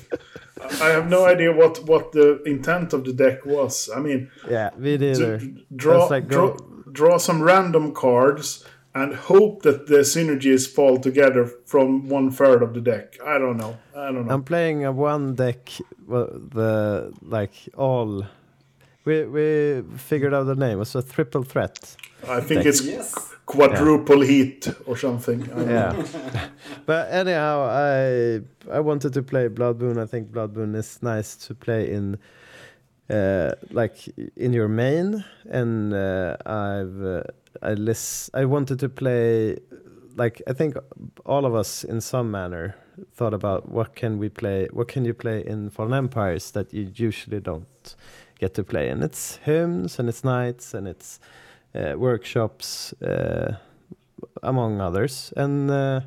D: I have no idea what what the intent of the deck was. I mean,
A: yeah, me
D: to
A: neither.
D: draw
A: like
D: draw, draw some random cards and hope that the synergies fall together from one third of the deck. I don't know. I don't know.
A: I'm playing a one deck. Well, the like all. We we figured out the name. It's a triple threat.
D: I think
A: deck.
D: it's
C: Yes.
D: quadruple heat or something. I.
A: Yeah. but anyhow, I I wanted to play Blood Moon. I think Blood Moon is nice to play in. Uh, like in your main, and uh, I've uh, I list I wanted to play, like I think all of us in some manner thought about what can we play, what can you play in Fallen Empires that you usually don't get to play, and it's hymns and it's nights and it's uh, workshops. Uh, among others. And uh,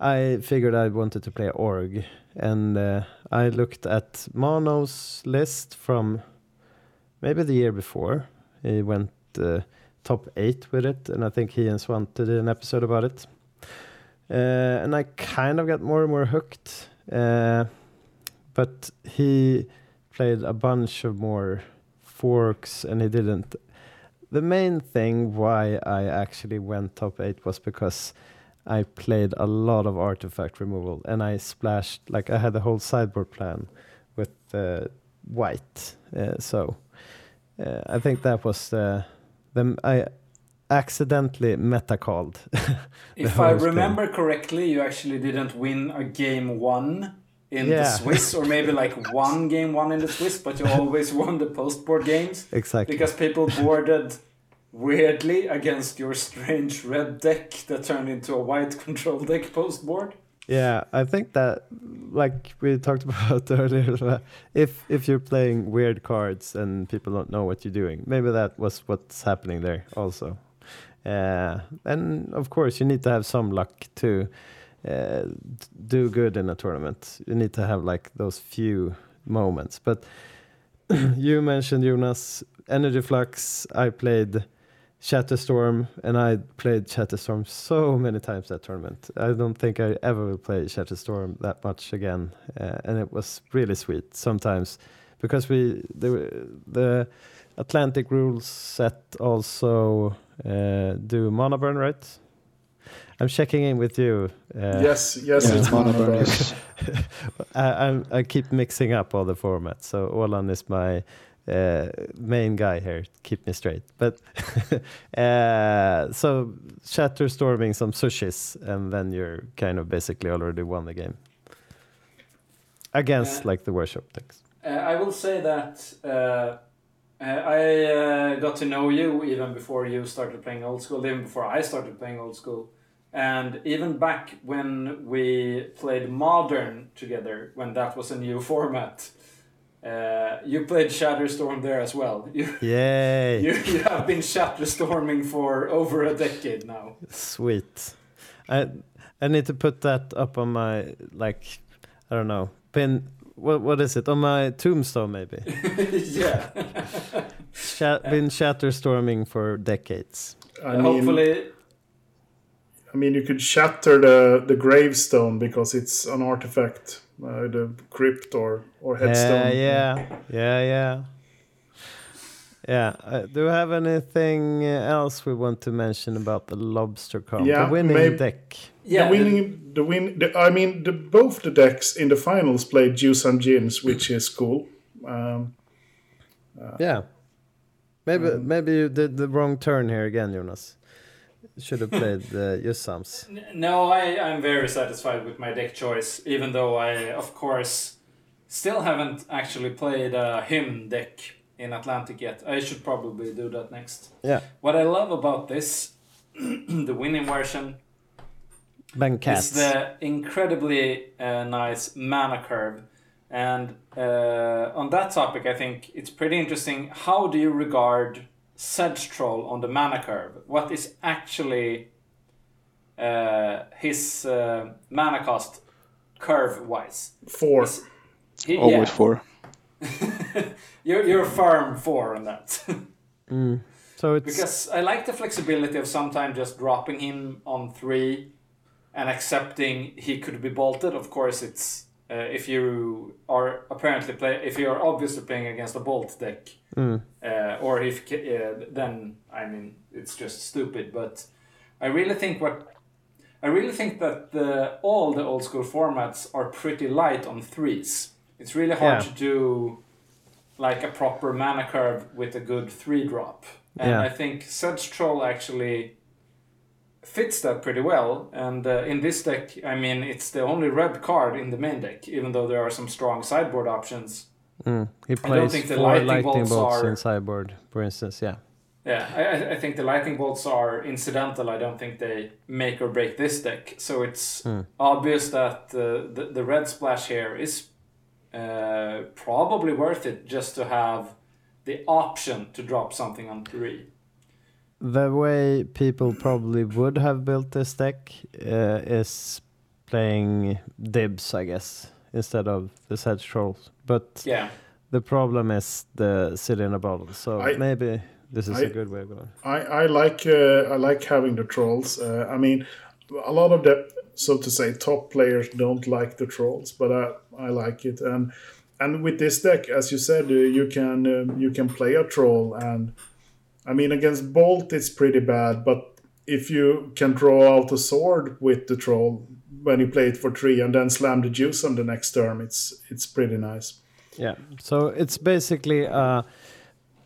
A: I figured I wanted to play org, and uh, I looked at Mono's list from maybe the year before. He went uh, top eight with it, and I think he and Swante did an episode about it. Uh, and I kind of got more and more hooked. But he played a bunch of more forks, and he didn't the main thing why I actually went top eight was because I played a lot of artifact removal and I splashed like I had the whole sideboard plan with uh, white. Uh, so uh, I think that was the the I accidentally meta called.
C: If I remember correctly, you actually didn't win a game one in the Swiss, or maybe like one game one in the Swiss, but you always won the post board games
A: exactly.
C: because people boarded weirdly against your strange red deck that turned into a white control deck post board.
A: Yeah, I think that, like we talked about earlier, if if you're playing weird cards and people don't know what you're doing, maybe that was what's happening there also. Uh, and of course, you need to have some luck to uh, do good in a tournament. You need to have like those few moments. But you mentioned Jonas Energy Flux. I played Shatterstorm, and I played Shatterstorm so many times that tournament. I don't think I ever will play Shatterstorm that much again, uh, and it was really sweet sometimes because we the the Atlantic rules set also uh, do mana burn, right? I'm checking in with you. Uh,
D: Yes, yes,
B: Yeah,
D: it's
B: Mana
D: Mana
B: Burn
D: Burn.
B: is-
A: I, I I keep mixing up all the formats. So Olan is my uh, main guy here. Keep me straight. But uh, so shatter storming some sushis, and then you're kind of basically already won the game against
C: Uh,
A: like the worship things.
C: Uh, I will say that uh, uh, I uh, got to know you even before you started playing old school, even before I started playing old school. And even back when we played modern together, when that was a new format, uh, you played Shatterstorm there as well. You,
A: Yay!
C: you, you have been Shatterstorming for over a decade now.
A: Sweet. I I need to put that up on my like I don't know pin. What what is it on my tombstone maybe?
C: yeah.
A: Shat, been Shatterstorming for decades.
D: I mean,
C: Hopefully,
D: I mean, you could shatter the the gravestone because it's an artifact, uh, the crypt or or headstone.
A: Yeah, yeah, yeah, yeah. Yeah. Uh, do we have anything else we want to mention about the lobster comp?
D: Yeah,
A: the winning
D: maybe-
A: deck.
C: Yeah,
D: the winning, the win. The, I mean, the, both the decks in the finals played Juzam Djinns, which is cool. Um,
A: Yeah. Maybe
D: Um,
A: maybe you did the wrong turn here again, Jonas. Should have played uh, Yusams.
C: No, I, I'm very satisfied with my deck choice, even though I, of course, still haven't actually played a hymn deck in Atlantic yet. I should probably do that next.
A: Yeah.
C: What I love about this, the winning version, is the incredibly uh, nice mana curve. And uh, on that topic, I think it's pretty interesting. How do you regard Sedge Troll on the mana curve? What is actually uh, his uh, mana cost curve wise?
D: four.
C: He,
B: Always
C: yeah,
B: four.
C: you're, you're firm four on that.
A: Mm. So it's
C: Because I like the flexibility of sometimes just dropping him on three and accepting he could be bolted. Of course, it's uh, if you are apparently play if you are obviously playing against a bolt deck,
A: Mm.
C: uh, or if uh, then I mean it's just stupid. But I really think what I really think that the, all the old school formats are pretty light on threes. It's really hard
A: Yeah.
C: to do like a proper mana curve with a good three drop. And
A: Yeah.
C: I think Sedge Troll actually fits that pretty well. And uh, in this deck, I mean, it's the only red card in the main deck, even though there are some strong sideboard options.
A: mm, he
C: don't
A: plays
C: think the
A: four
C: lightning
A: lightning
C: bolts
A: bolts
C: are-
A: in sideboard, for instance. Yeah.
C: Yeah, I, I- I think the lightning bolts are incidental. I don't think they make or break this deck. So it's
A: Hmm.
C: obvious that uh, the, the red splash here is uh, probably worth it just to have the option to drop something on three.
A: The way people probably would have built this deck uh, is playing dibs, I guess, instead of the Sedge Trolls. But
C: Yeah,
A: the problem is the city in a bottle. So
D: I-
A: maybe this is a
D: I-
A: good way of going.
D: I, I like uh, I like having the trolls. Uh, I mean, a lot of the so to say top players don't like the trolls, but I, I like it. And and with this deck, as you said, uh, you can um, you can play a troll. And I mean, against Bolt, it's pretty bad. But if you can draw out a sword with the troll when you play it for three, and then slam the juice on the next turn, it's it's pretty nice.
A: Yeah. So it's basically a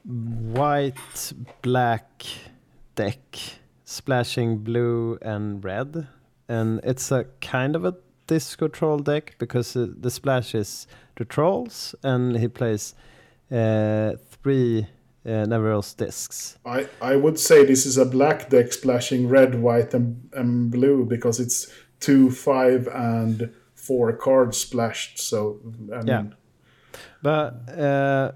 A: white black deck splashing blue and red, and it's a kind of a disco troll deck because the splash is the trolls, and he plays uh, three uh, Neveros discs.
D: I, I would say this is a black deck splashing red, white, and, and blue because it's two, five, and four cards splashed. So I mean,
A: Yeah. But uh,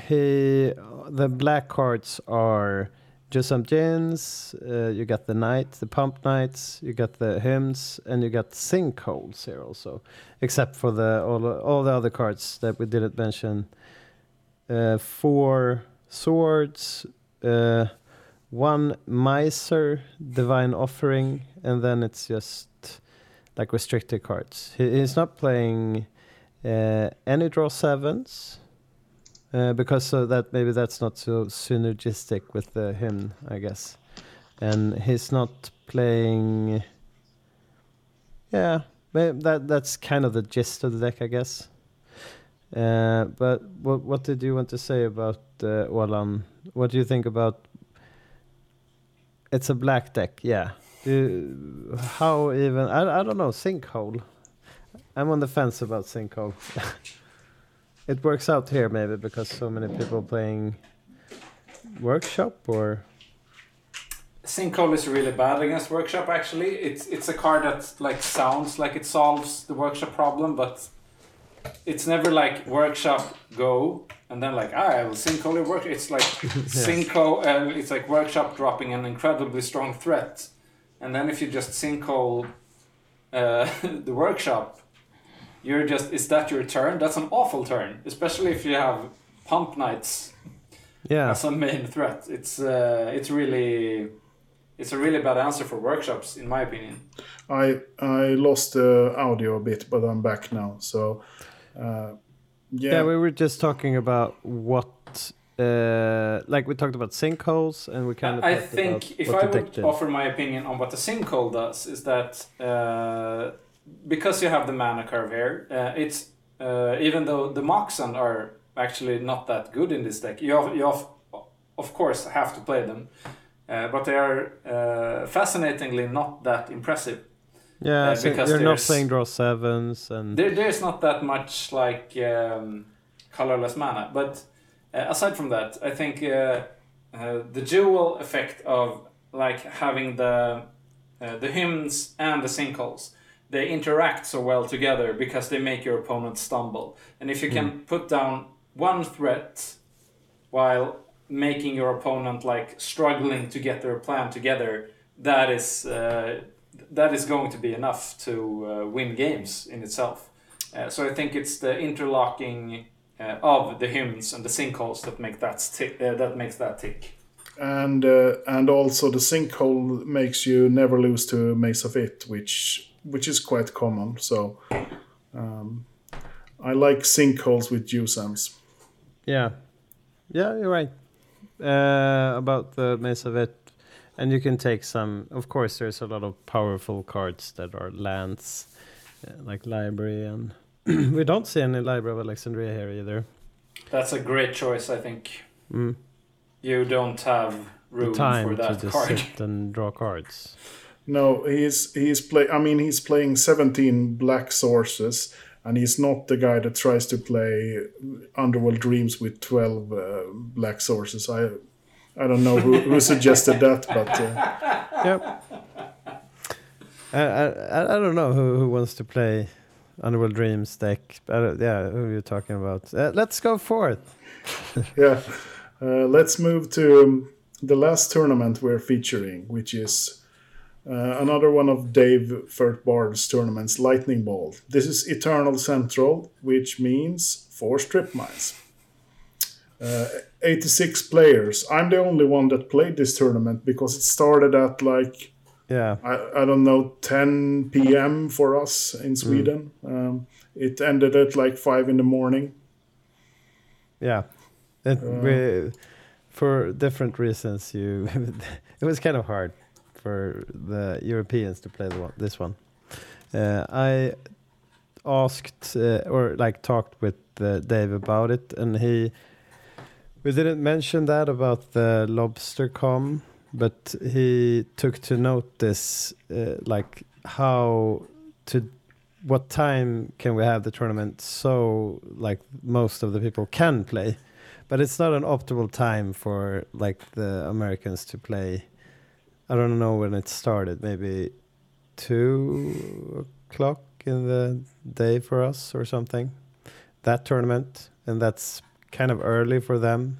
A: he, the black cards are just some gins. Uh, you got the knight, the pump knights. You got the hymns, and you got sinkholes here also. Except for the all all the other cards that we didn't mention. Uh, four swords, uh, one miser, divine offering, and then it's just like restricted cards. He, he's not playing uh, any draw sevens uh, because so that maybe that's not so synergistic with the hymn, I guess. And he's not playing. Yeah, that that's kind of the gist of the deck, I guess. Uh, but what what did you want to say about uh, Olan? What do you think about? It's a black deck, yeah. Do, how even? I I don't know. Sinkhole. I'm on the fence about sinkhole. it works out here maybe because so many people playing workshop or
C: Sinkhole is really bad against Workshop. Actually, it's it's a card that like sounds like it solves the Workshop problem, but it's never like Workshop go and then like ah, I will Sinkhole your work. It's like Sinkhole. Uh, it's like Workshop dropping an incredibly strong threat, and then if you just Sinkhole uh, the Workshop, you're just is that your turn? That's an awful turn, especially if you have Pump Knights
A: yeah.
C: as a main threat. It's uh, it's really it's a really bad answer for workshops, in my opinion.
D: I I lost the audio a bit, but I'm back now. So uh, yeah,
A: Yeah, we were just talking about what uh, like we talked about sinkholes, and we kind of.
C: I think if
A: what
C: I would
A: did.
C: offer my opinion on what the sinkhole does, is that uh, because you have the mana curve here, uh, it's uh, even though the Moxen are actually not that good in this deck, you have, you have, of course have to play them, uh, but they are uh, fascinatingly not that impressive.
A: Yeah,
C: uh,
A: so
C: because
A: you're not playing draw sevens, and
C: There, there's not that much like um, colorless mana, but uh, aside from that, I think uh, uh, the dual effect of like having the uh, the hymns and the sinkholes, they interact so well together because they make your opponent stumble. And if you can put down one threat while making your opponent like struggling to get their plan together, that is uh, that is going to be enough to uh, win games in itself. Uh, so I think it's the interlocking uh, of the hymns and the sinkholes that make that tick. Uh, that makes that tick.
D: and uh, and also the sinkhole makes you never lose to Maze of Ith, which which is quite common. So um, I like sinkholes with Juzams.
A: yeah, yeah, you're right uh, about the Maze of Ith, and you can take some. Of course, there's a lot of powerful cards that are lands, uh, like library, and we don't see any library of Alexandria here either.
C: That's a great choice. I think
A: Mm.
C: you don't have
A: The
C: room
A: time
C: for
A: to
C: that
A: just
C: card.
A: sit and draw cards.
D: No, he's he's play. I mean, he's playing seventeen black sources, and he's not the guy that tries to play Underworld Dreams with twelve uh, black sources. I I don't know who, who suggested that, but uh,
A: Yep. I, I, I- don't know who, who wants to play Underworld Dreams deck. Don't, yeah, who are you talking about? Uh, let's go for it.
D: yeah. Uh, let's move to um, the last tournament we're featuring, which is uh, another one of Dave Firth-Bard's tournaments, Lightning Ball. This is Eternal Central, which means four strip mines. Uh, 86 players. I'm the only one that played this tournament because it started at like
A: Yeah.
D: I, I don't know 10 p.m. for us in Sweden. Um, it ended at like five in the morning.
A: Yeah. It, we, for different reasons, you it was kind of hard for the Europeans to play the one, this one. Uh, I asked uh, or like talked with uh, Dave about it, and he we didn't mention that about the LobsterCon, but he took to notice uh, like how to what time can we have the tournament so like most of the people can play. But it's not an optimal time for like the americans to play. I don't know when it started maybe two o'clock in the day for us or something. That tournament and that's kind of early for them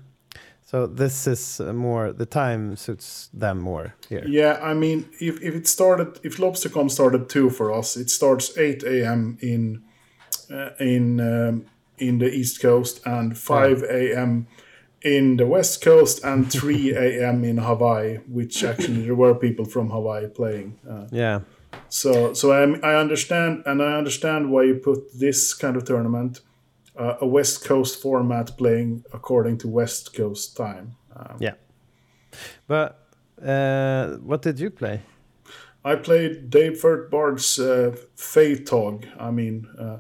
A: so this is uh, more the time suits them more here
D: Yeah, I mean, if, if it started, if LobsterCon started two for us, it starts 8 a.m. in uh, in um, in the East Coast and 5 a.m. in the West Coast and 3 a.m. in Hawaii, which actually there were people from Hawaii playing. Uh,
A: yeah
D: so so I, I understand and I understand why you put this kind of tournament, uh, a West Coast format playing according to West Coast time. Um,
A: yeah but uh what did you play
D: I played Dave Firth-Bard's uh, Phaetog. I mean, uh,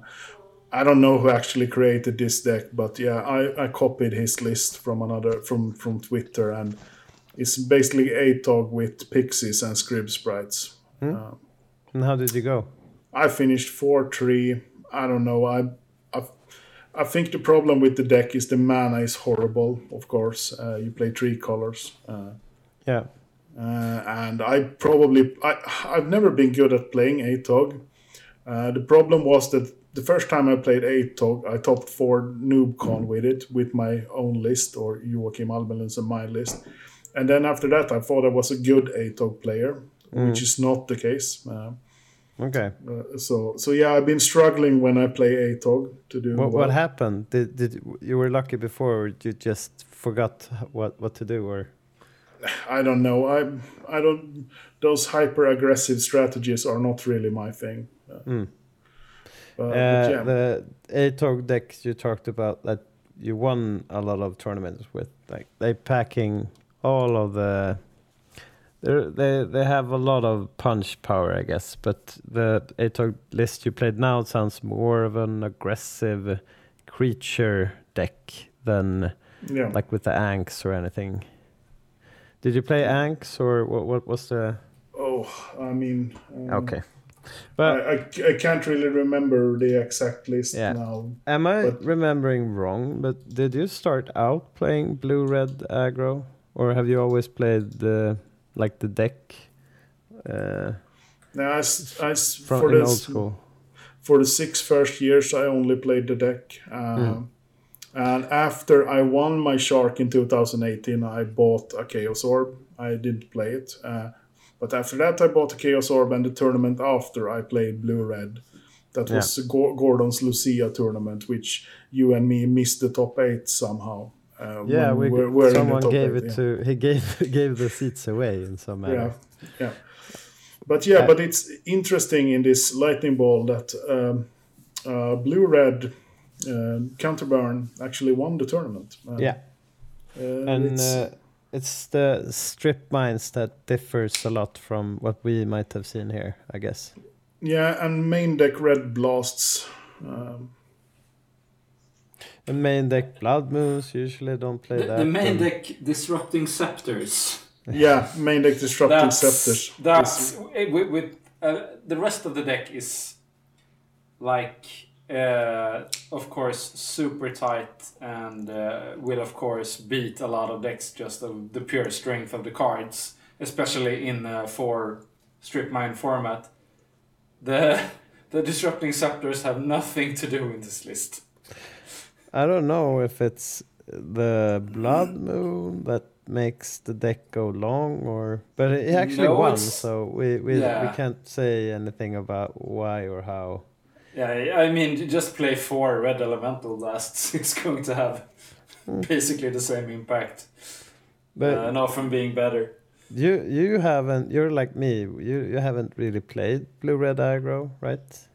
D: I don't know who actually created this deck, but yeah, I, I copied his list from another from from Twitter, and it's basically Atog with pixies and Scryb Sprites. Uh,
A: and how did you go
D: I finished four three. I don't know. I, I think the problem with the deck is the mana is horrible. Of course, uh, you play three colors. Uh,
A: yeah
D: uh, and I probably I I've never been good at playing Atog. Uh, the problem was that the first time I played Atog, I topped four NoobCon with it with my own list or Joachim Almelun's and my list, and then after that I thought I was a good Atog player, which is not the case. Uh,
A: okay
D: uh, so so yeah, I've been struggling when I play Atog to do.
A: what,
D: well.
A: what happened did did you were lucky before or you just forgot what what to do or
D: I don't know. I I don't. Those hyper aggressive strategies are not really my thing. Uh, but- but
A: Uh,
D: yeah.
A: The ATOG deck you talked about that you won a lot of tournaments with. Like they packing all of the. They they have a lot of punch power, I guess. But the ATOG list you played now sounds more of an aggressive creature deck than
D: Yeah.
A: like with the Ankhs or anything. Did you play Ankhs or what? What was the?
D: oh, I mean. um,
A: Okay, but
D: I, I, I can't really remember the exact list
A: Yeah.
D: now.
A: Am I
D: But-
A: remembering wrong? But did you start out playing blue red aggro, or have you always played the like the deck uh,
D: No, I, s- I s-
A: from
D: for
A: in
D: the
A: old school?
D: for the six first years, I only played the deck. Um,
A: Mm.
D: And after I won my Shark in 2018, I bought a Chaos Orb. I didn't play it. Uh, but after that, I bought a Chaos Orb, and the tournament after, I played Blue Red. That
A: Yeah.
D: was Go- Gordon's Lucia tournament, which you and me missed the top eight somehow. Uh,
A: Yeah, we,
D: were- were
A: someone gave it
D: yeah.
A: to he gave gave the seats away in some manner.
D: Yeah, yeah. But yeah,
A: Uh,
D: but it's interesting in this lightning ball that um, uh, blue red uh, counterburn actually won the tournament. Uh,
A: Yeah,
D: uh,
A: and
D: it's-
A: uh, it's the strip mines that differs a lot from what we might have seen here, I guess.
D: yeah, and main deck red blasts. Um,
A: The main deck blood moons usually don't play
C: The,
A: that.
C: the main
A: and-
C: deck disrupting scepters.
D: yeah, main deck disrupting
C: That's
D: scepters.
C: that's with, with uh, the rest of the deck is like uh, of course super tight and uh, will of course beat a lot of decks just of the pure strength of the cards, especially in uh, for strip mine format. The the disrupting scepters have nothing to do in this list.
A: I don't know if it's the blood moon that makes the deck go long or but it actually
C: No,
A: won so we we,
C: Yeah.
A: we can't say anything about why or how
C: Yeah, I mean, just play four red elemental blasts. It's going to have basically the same impact.
A: but
C: uh, not from being better.
A: you you haven't you're like me you you haven't really played blue red aggro right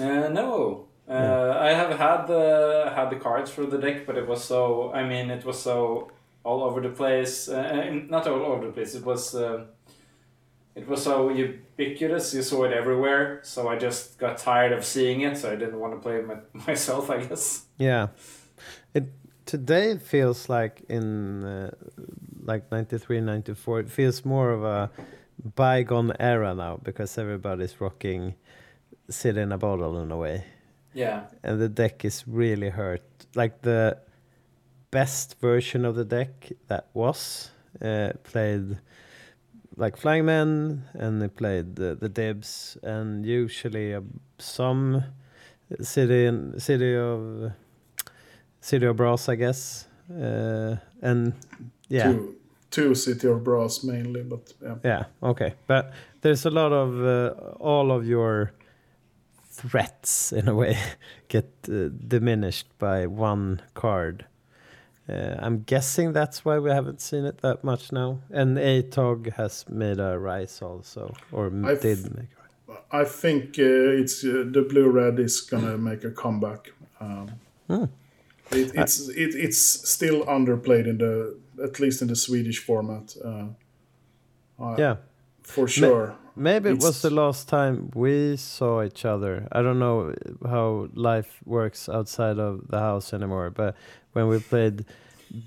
C: Uh, no, uh, I have had the had the cards for the deck, but it was so. I mean, it was so all over the place. Uh, not all over the place. It was. Uh, it was so ubiquitous. You saw it everywhere. So I just got tired of seeing it. So I didn't want to play it my, myself. I guess.
A: yeah it today it feels like in uh, like 93 94 it feels more of a bygone era now because everybody's rocking city in a bottle in a way
C: Yeah.
A: and the deck is really hurt. Like the best version of the deck that was uh, played like Flying Men, and they played the, the Dibs, and usually uh, some city in, city of city of Brass, I guess, uh, and yeah.
D: Two, two City of Brass mainly, but yeah.
A: Yeah, okay. But there's a lot of uh, all of your threats in a way get uh, diminished by one card. Uh, I'm guessing that's why we haven't seen it that much now. And ATOG has made a rise also, or
D: I f-
A: did make a rise.
D: I think uh, it's uh, the blue red is gonna make a comeback. Um,
A: Hmm.
D: it, it's it, it's still underplayed in the at least in the Swedish format. Uh, uh,
A: Yeah,
D: for sure.
A: Maybe it was the last time we saw each other. I don't know how life works outside of the house anymore, but when we played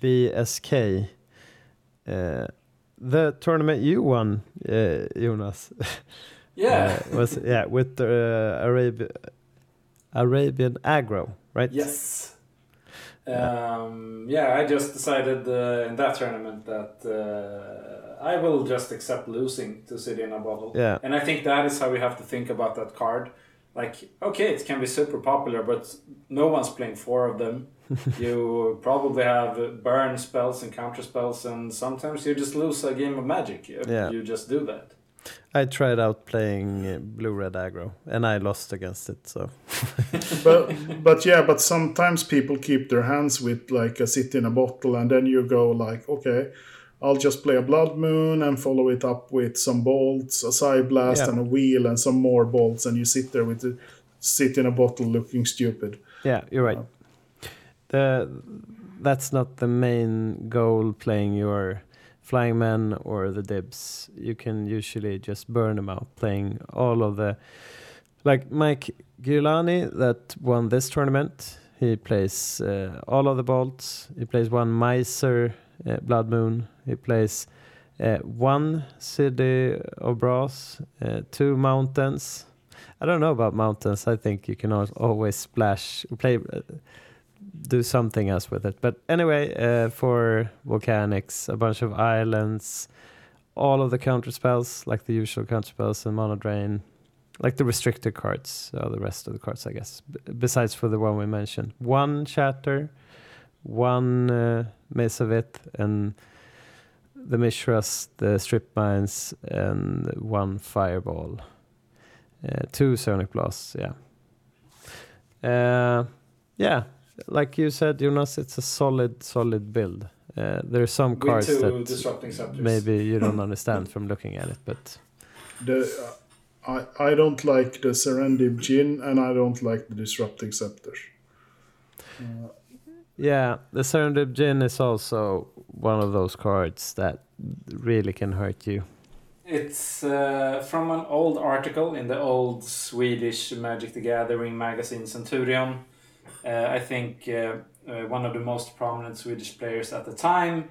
A: BSK, uh, the tournament you won, uh, Jonas,
C: Yeah.
A: uh, was yeah with the uh, Arab- Arabian agro, right?
C: Yes. Um, yeah, I just decided uh, in that tournament that uh, I will just accept losing to City in a Bottle.
A: Yeah.
C: And I think that is how we have to think about that card. Like, okay, it can be super popular, but no one's playing four of them. you probably have burn spells and counter spells, and sometimes you just lose a game of magic. if
A: Yeah.
C: You just do that.
A: I tried out playing uh, blue red aggro, and I lost against it. So
D: but but yeah, but sometimes people keep their hands with like a city in a bottle, and then you go like, okay, I'll just play a blood moon and follow it up with some bolts, a side blast,
A: Yeah.
D: and a wheel, and some more bolts, and you sit there with the city in a bottle looking stupid.
A: yeah, you're right. the that's not the main goal playing your flying men or the dibs. You can usually just burn them out playing all of the like Mike Giuliani that won this tournament. He plays uh, all of the bolts. He plays one Miser uh, Blood Moon. He plays uh, one City of Brass, uh, two Mountains. I don't know about mountains. I think you can always splash, play, do something else with it. But anyway, for volcanics, a bunch of islands, all of the counter spells, like the usual counter spells and Mana Drain, like the restricted cards, uh, the rest of the cards, I guess. B- besides for the one we mentioned, one shatter, one uh, Maze of Ith, and the Mishras, the strip mines, and one fireball. Uh, two Psionic Blasts, yeah. Uh, yeah, like you said, Jonas, it's a solid, solid build. Uh, there are some cards
C: two
A: that
C: disrupting scepters.
A: maybe you don't understand from looking at it, but
D: The, uh, I, I don't like the Serendib Djinn and I don't like the Disrupting Scepters.
A: Yeah, the Serendib Djinn is also one of those cards that really can hurt you.
C: It's uh, from an old article in the old Swedish Magic the Gathering magazine Centurion. Uh, I think uh, uh, one of the most prominent Swedish players at the time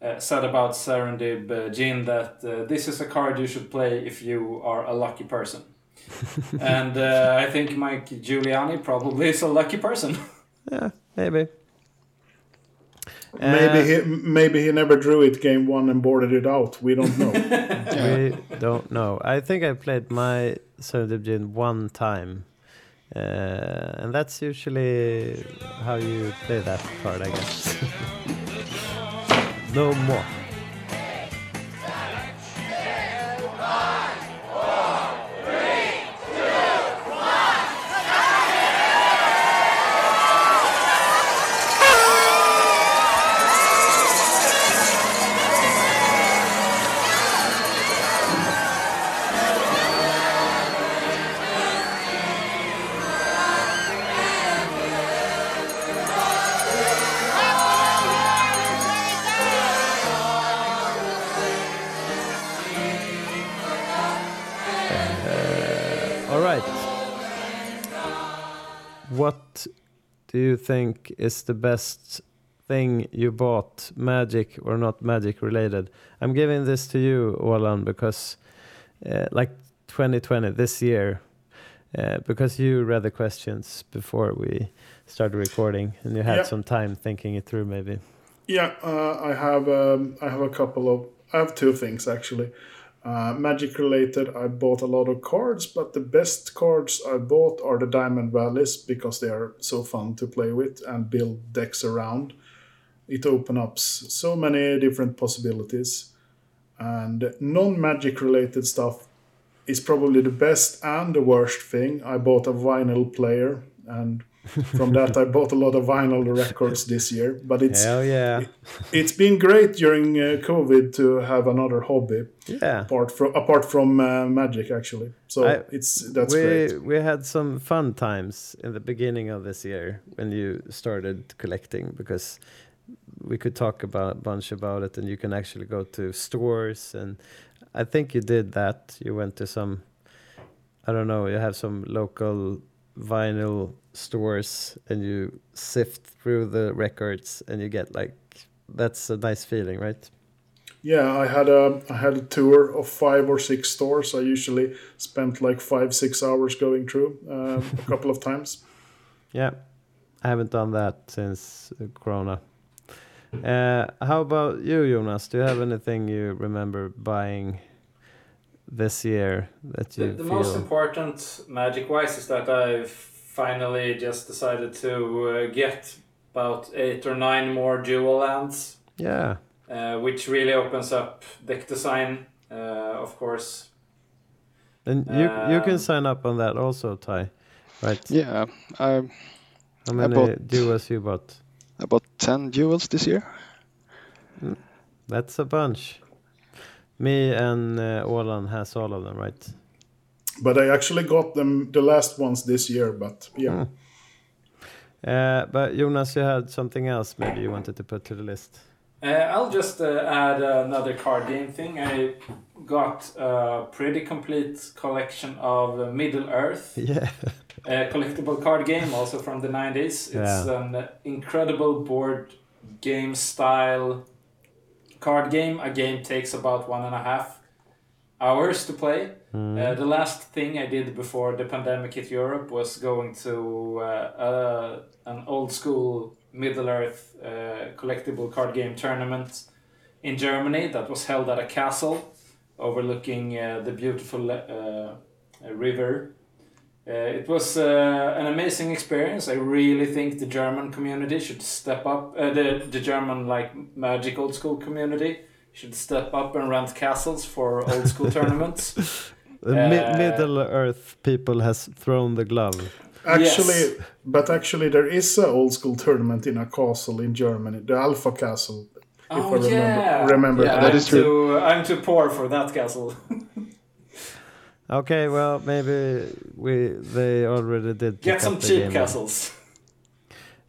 C: uh, said about Serendib uh, Djinn that this is a card you should play if you are a lucky person. and uh, I think Mike Giuliani probably is a lucky person.
A: Yeah, maybe.
D: Maybe
A: Uh,
D: he maybe he never drew it game one and boarded it out. We don't know.
A: We don't know. I think I played my Serendib Djinn one time. Uh, and that's usually how you play that card, I guess. no more. Do you think is the best thing you bought, magic or not magic related? I'm giving this to you, Olan, because uh, like 2020, this year, uh, because you read the questions before we started recording and you had
D: Yeah.
A: some time thinking it through, maybe.
D: Yeah, uh, I have um, I have a couple of I have two things actually. Uh, magic related, I bought a lot of cards, but the best cards I bought are the Diamond Valleys because they are so fun to play with and build decks around. It opens up so many different possibilities. And non magic related stuff is probably the best and the worst thing. I bought a vinyl player, and from that I bought a lot of vinyl records this year. But it's
A: Hell yeah.
D: it's been great during uh, COVID to have another hobby
A: Yeah.
D: apart from apart from uh, magic actually. So
A: I-
D: it's that's
A: we
D: great.
A: we had some fun times in the beginning of this year when you started collecting because we could talk about a bunch about it and you can actually go to stores and I think you did that. You went to some I don't know, you have some local vinyl stores and you sift through the records and you get like that's a nice feeling, right?
D: Yeah, I had a I had a tour of five or six stores. I usually spent like five six hours going through uh, a couple of times.
A: Yeah, I haven't done that since Corona. Uh, how about you, Jonas? Do you have anything you remember buying this year that
C: The,
A: you
C: the
A: feel?
C: most important magic wise is that I finally just decided to uh, get about eight or nine more dual lands,
A: yeah,
C: uh, which really opens up deck design, uh, of course.
A: and you you can
C: Um,
A: sign up on that also, Ty. Right?
B: Yeah, I
A: How many
B: bought-
A: duos you bought?
B: I bought 10 jewels this year.
A: That's a bunch. Me and uh, Olan has all of them, right?
D: But I actually got them the last ones this year. But yeah,
A: Mm. Uh, but Jonas, you had something else maybe you wanted to put to the list.
C: Uh, I'll just uh, add another card game thing. I got a pretty complete collection of Middle Earth,
A: Yeah.
C: a collectible card game, also from the 90s. It's
A: Yeah.
C: an incredible board game style card game. A game takes about one and a half hours to play. Uh, the last thing I did before the pandemic hit Europe was going to uh, uh, an old school Middle Earth uh, collectible card game tournament in Germany that was held at a castle overlooking uh, the beautiful uh, river. Uh, it was uh, an amazing experience. I really think the German community should step up. Uh, the the German like magic old school community should step up and rent castles for old school tournaments.
A: The mi-
C: Uh,
A: Middle Earth people has thrown the glove.
D: Actually,
C: Yes.
D: but actually, there is a old school tournament in a castle in Germany, the Alpha Castle. If I
C: Oh
D: remember-
C: yeah,
D: remember
C: yeah,
B: that
C: I'm
B: is true.
C: Too, I'm too poor for that castle.
A: Okay, well maybe we they already did
C: Get some cheap castles.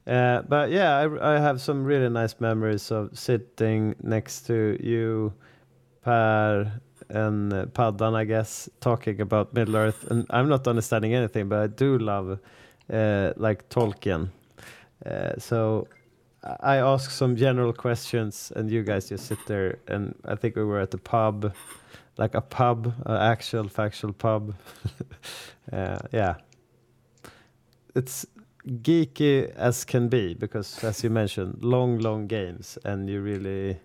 A: Uh, but yeah, I, I have some really nice memories of sitting next to you, Per, and uh, Paddan, I guess, talking about Middle Earth. And I'm not understanding anything, but I do love uh, like Tolkien. Uh, so I I ask some general questions, and you guys just sit there. And I think we were at the pub, like a pub, an actual factual pub. uh, yeah, it's geeky as can be because as you mentioned long long games and you really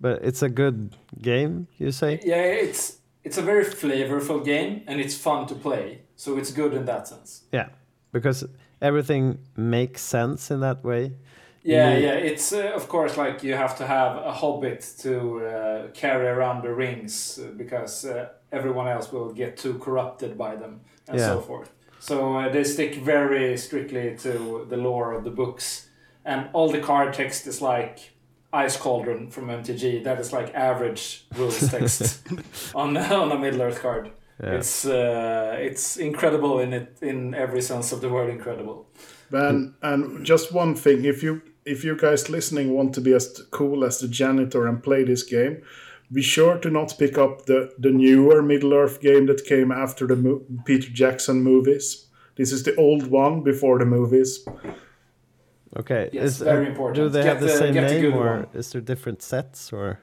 A: but it's a good game you say
C: Yeah, it's it's a very flavorful game and it's fun to play. So it's good in that sense.
A: yeah because everything makes sense in that way
C: Yeah,
A: Yeah.
C: yeah. It's uh, of course like you have to have a hobbit to uh, carry around the rings uh, because uh, everyone else will get too corrupted by them and
A: Yeah.
C: so forth. So uh, they stick very strictly to the lore of the books, and all the card text is like Ice Cauldron from MTG. That is like average rules text on on a Middle Earth card.
A: yeah
C: It's uh, it's incredible in it in every sense of the word incredible.
D: And and just one thing, if you if you guys listening want to be as cool as the janitor and play this game, be sure to not pick up the the newer Middle Earth game that came after the mo- Peter Jackson movies. This is the old one before the movies.
A: okay
C: Yes, very important.
A: do they
C: Get
A: have the,
C: the-
A: same
C: get the
A: name or
C: one.
A: is there different sets or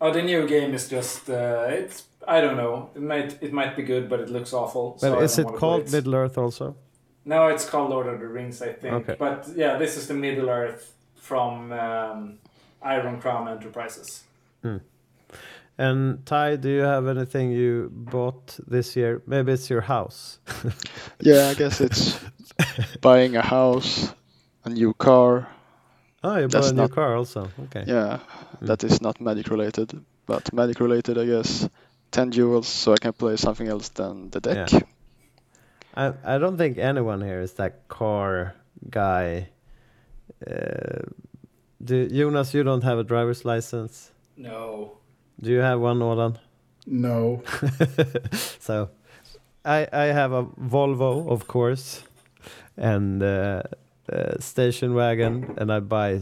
C: Oh, the new game is just uh, it's I don't know. It might it might be good, but it looks awful.
A: but
C: I
A: is it called
C: it.
A: Middle Earth also
C: No, it's called Lord of the Rings, I think.
A: Okay.
C: But yeah, this is the Middle Earth from um, Iron Crown Enterprises.
A: and Ty do you have anything you bought this year maybe it's your house
B: Yeah, I guess it's buying a house, a new car.
A: oh you bought
B: That's
A: a new
B: not-
A: car also okay
B: Yeah,
A: Mm.
B: that is not magic related, but magic related, I guess. 10 jewels, so I can play something else than the deck.
A: Yeah. I I don't think anyone here is that car guy. Uh, do, Jonas, you don't have a driver's license.
C: No.
A: Do you have one, Olan?
D: No,
A: so, I I have a Volvo, of course, and uh, uh, station wagon, and I buy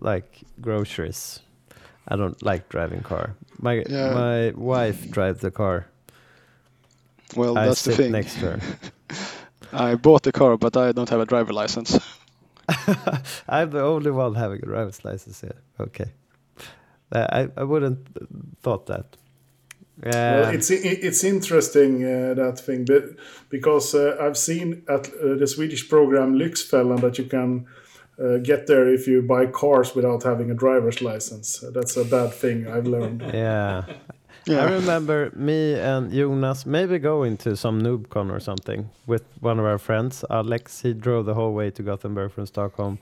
A: like groceries. I don't like driving car. My
B: Yeah.
A: my wife drives the car.
B: Well,
A: I
B: that's the thing.
A: next to her.
B: I bought the car, but I don't have a driver license.
A: I'm the only one having a driver's license here. Okay. Uh, I, I wouldn't thought that.
D: well,
A: Um,
D: it's it's interesting uh, that thing, but because uh, I've seen at uh, the Swedish program Lyxfällan that you can uh, get there if you buy cars without having a driver's license. That's a bad thing I've learned.
A: yeah. I remember me and Jonas maybe going to some NoobCon or something with one of our friends, Alex. He drove the whole way to Gothenburg from Stockholm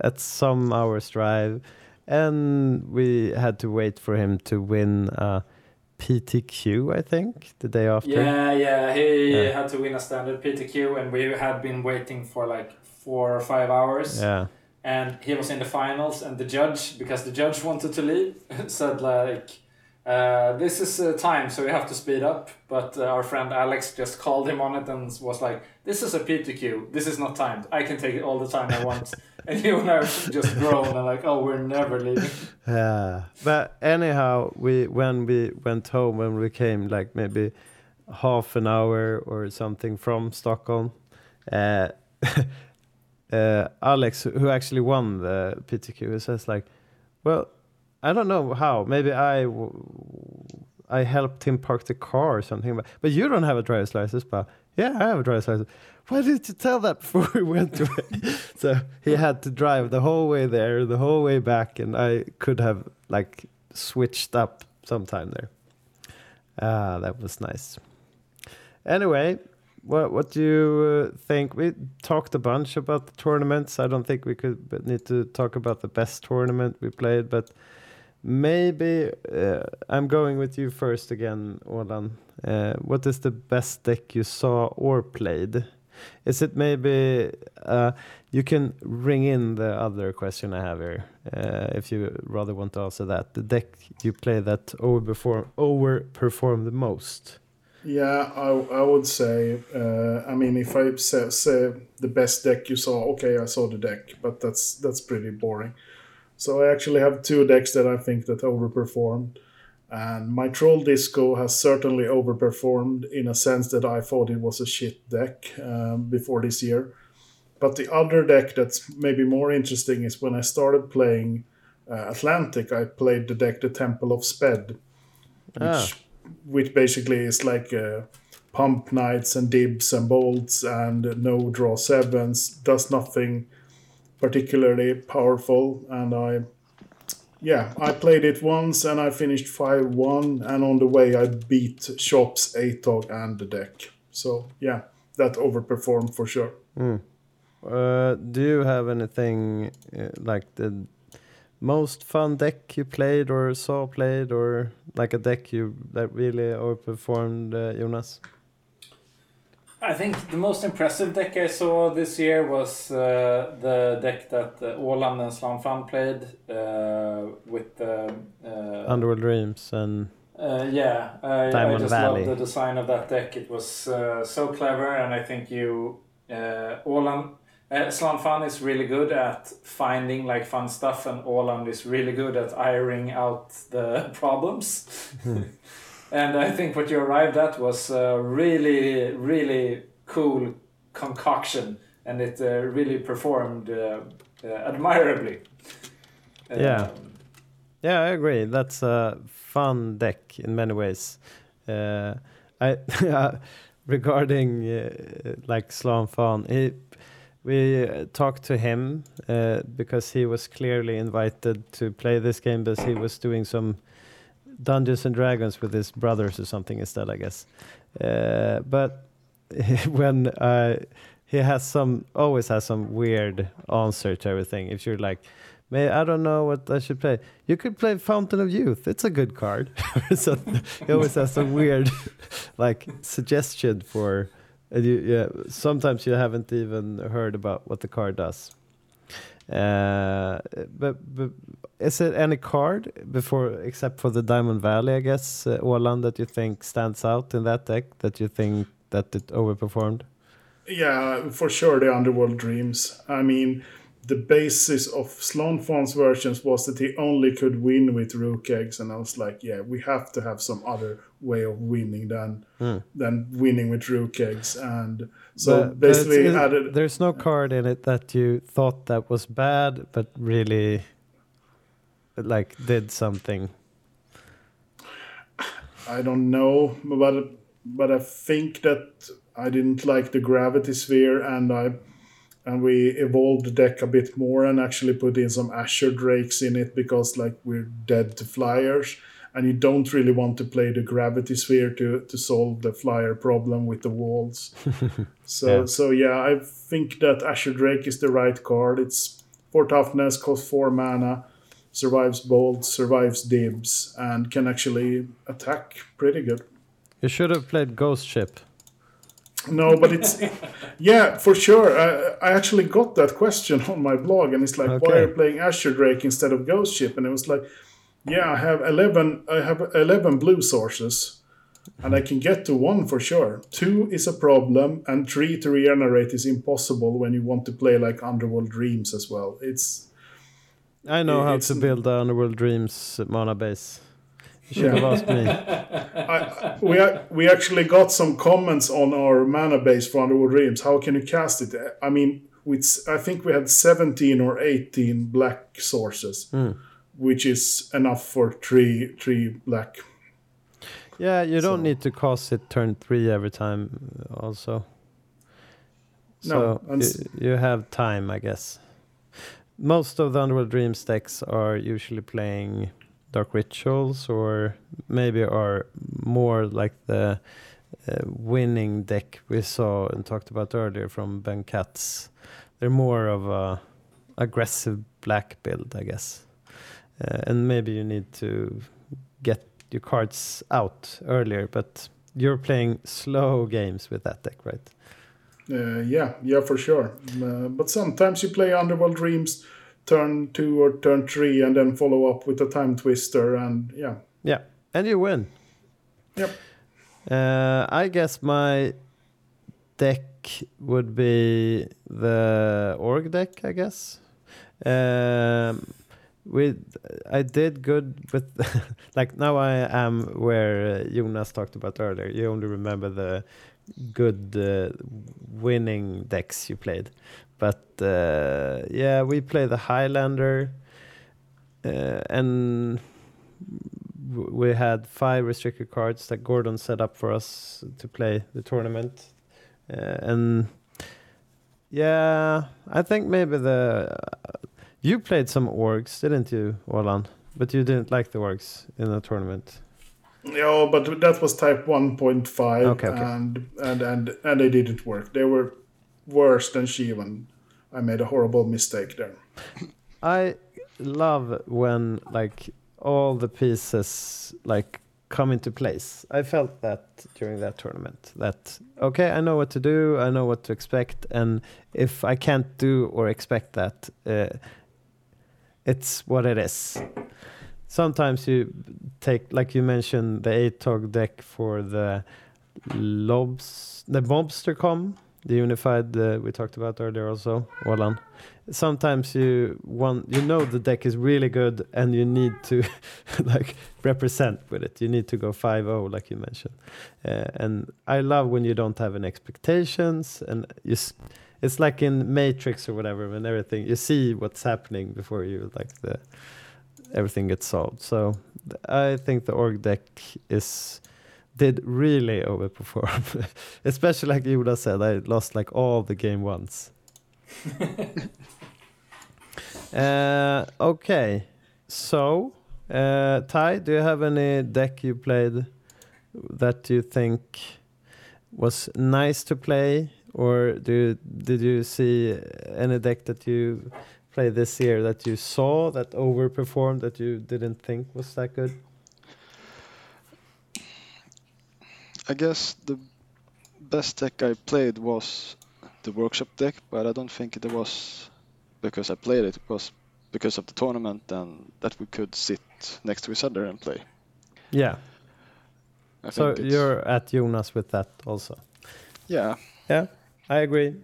A: at some hours drive. And we had to wait for him to win a PTQ, I think, the day after.
C: Yeah, yeah. He
A: Yeah.
C: had to win a standard PTQ, and we had been waiting for like four or five hours.
A: Yeah.
C: And he was in the finals, and the judge, because the judge wanted to leave, said like, uh, this is uh, time, so we have to speed up. But uh, our friend Alex just called him on it and was like, "This is a PTQ. This is not timed. I can take it all the time I want." and you and I just groan and like, "Oh, we're never leaving."
A: Yeah, but anyhow, we when we went home when we came like maybe half an hour or something from Stockholm, uh, uh, Alex, who actually won the PTQ, says like, "Well, I don't know how. Maybe I I helped him park the car or something. But but you don't have a driver's license, but yeah, I have a driver's license. Why didn't you tell that before we went it? so he had to drive the whole way there, the whole way back, and I could have like switched up sometime there. Ah, that was nice. Anyway, what what do you uh, think? We talked a bunch about the tournaments. I don't think we could need to talk about the best tournament we played, but maybe uh, I'm going with you first again, Olan. Uh, what is the best deck you saw or played? Is it maybe uh, you can ring in the other question I have here uh, if you rather want to answer that? The deck you play that overperform overperform the most.
D: Yeah, I, I would say. Uh, I mean, if I say, say the best deck you saw, okay, I saw the deck, but that's that's pretty boring. So I actually have two decks that I think that overperformed, and my Troll Disco has certainly overperformed in a sense that I thought it was a shit deck um, before this year. But the other deck that's maybe more interesting is when I started playing uh, Atlantic, I played the deck the Temple of Sped, which
A: Ah.
D: which basically is like uh, pump knights and dibs and bolts and no draw sevens. Does nothing particularly powerful, and I. Yeah, I played it once and I finished 5 1, and on the way I beat Shops, Atog, and the deck. So, yeah, that overperformed for sure.
A: Uh, do you have anything uh, like the most fun deck you played or saw played, or like a deck you that really overperformed, uh, Jonas?
C: I think the most impressive deck I saw this year was uh, the deck that uh, Åland and Slamfan played uh, with the. Uh,
A: Underworld Dreams and
C: Uh, yeah, I, I just
A: Valley.
C: love the design of that deck. It was uh, so clever, and I think you, uh, Åland, uh, Slanfan is really good at finding like fun stuff, and Åland is really good at ironing out the problems. And I think what you arrived at was a really, really cool concoction, and it uh, really performed uh, uh, admirably.
A: Yeah.
C: Um,
A: Yeah, I agree. That's a fun deck in many ways. Uh, I regarding uh, like Slam Fan, he, we uh, talked to him uh, because he was clearly invited to play this game, but he was doing some Dungeons and Dragons with his brothers or something instead, I guess. Uh, but when uh, he has some, always has some weird answer to everything. If you're like, May I don't know what I should play. You could play Fountain of Youth. It's a good card. so he always has some weird, like suggestion for. You, yeah, sometimes you haven't even heard about what the card does. Uh, but, but is it any card before, except for the Diamond Valley, I guess, uh, Åland that you think stands out in that deck that you think that it overperformed?
D: Yeah, for sure, the Underworld Dreams. I mean, the basis of Slonfon's versions was that he only could win with Rukh Eggs, and I was like, yeah, we have to have some other way of winning than than winning with Rukh Eggs. And so
A: But-
D: basically,
A: it-
D: added.
A: there's no card in it that you thought that was bad, but really, like, did something.
D: I don't know, but but I think that I didn't like the gravity sphere, and I and we evolved the deck a bit more and actually put in some Azure Drakes in it because like we're dead to flyers, and you don't really want to play the gravity sphere to to solve the flyer problem with the walls. so
A: Yeah.
D: so yeah, I think that Azure Drake is the right card. It's four toughness, costs four mana survives bolt, survives dibs, and can actually attack pretty good.
A: You should have played Ghost Ship.
D: No, but it's yeah, for sure. I, I actually got that question on my blog, and it's like, why are you playing Azure Drake instead of Ghost Ship? And it was like, Yeah, I have eleven. I have eleven blue sources, and I can get to one for sure. Two is a problem, and three to regenerate is impossible when you want to play like Underworld Dreams as well. It's
A: I know how to build the Underworld Dreams mana base. You should have asked me.
D: I, we we actually got some comments on our mana base for Underworld Dreams. How can you cast it? I mean, with I think we had seventeen or eighteen black sources, hmm. Which is enough for three three black.
A: Yeah, you don't
D: So-
A: need to cast it turn three every time. Also, so
D: No,
A: you, you have time, I guess. Most of the Underworld Dreams decks are usually playing Dark Rituals, or maybe are more like the uh, winning deck we saw and talked about earlier from Ben Katz. They're more of a aggressive black build, I guess. Uh, and maybe you need to get your cards out earlier, but you're playing slow games with that deck, right?
D: Uh, yeah, yeah, for sure. Uh, but sometimes you play Underworld Dreams, turn two or turn three, and then follow up with a Time Twister, and yeah,
A: Yeah, and you win.
D: Yep.
A: Uh, I guess my deck would be the org deck. I guess. Um, with I did good with like now I am where uh, Jonas talked about earlier. You only remember the good uh, winning decks you played, but uh, yeah, we play the Highlander, uh, and we had five restricted cards that Gordon set up for us to play the tournament, uh, and yeah, I think maybe the you played some orgs, didn't you, Orlan? But you didn't like the orgs in the tournament.
D: yeah, but that was Type one point five,
A: Okay, okay.
D: and and and and they didn't work. They were worse than Shivan. I made a horrible mistake there.
A: I love when like all the pieces like come into place. I felt that during that tournament that okay, I know what to do, I know what to expect, and if I can't do or expect that, uh, it's what it is. Sometimes you take, like you mentioned, the ATOG deck for the lobs, the mobster com, the unified uh, we talked about earlier also, Orlan sometimes you want you know the deck is really good and you need to like represent with it. You need to go 5-0 like you mentioned. Uh, and i love when you don't have any expectations and you s- it's like in matrix or whatever when everything you see what's happening before you like the everything gets solved. So th- i think the org deck is did really overperform. Especially like Judah said i lost like all the game once. Uh, okay, so uh, Ty, do you have any deck you played that you think was nice to play, or do you, did you see any deck that you played this year that you saw that overperformed that you didn't think was that good?
B: I guess the best deck I played was the workshop deck, but I don't think it was because I played it. It was because of the tournament and that we could sit next to each other and play.
A: Yeah,
B: I
A: so you're at Jonas with that also.
B: yeah,
A: Yeah, I agree.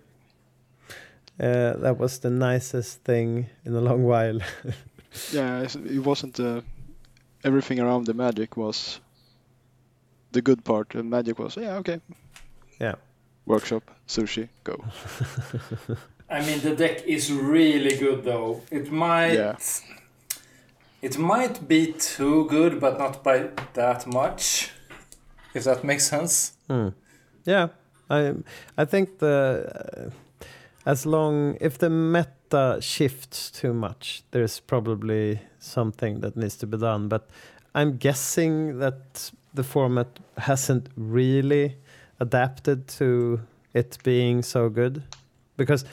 A: Uh, that was the nicest thing in a long while.
B: yeah. It wasn't uh, everything around the magic was the good part. The magic was yeah okay.
A: Yeah.
B: Workshop sushi go.
C: I mean, the deck is really good though. It might.
B: Yeah.
C: It might be too good, but not by that much. If that makes sense.
A: Hmm. Yeah, I I think the uh, as long if the meta shifts too much, there's probably something that needs to be done. But I'm guessing that the format hasn't really adapted to it being so good because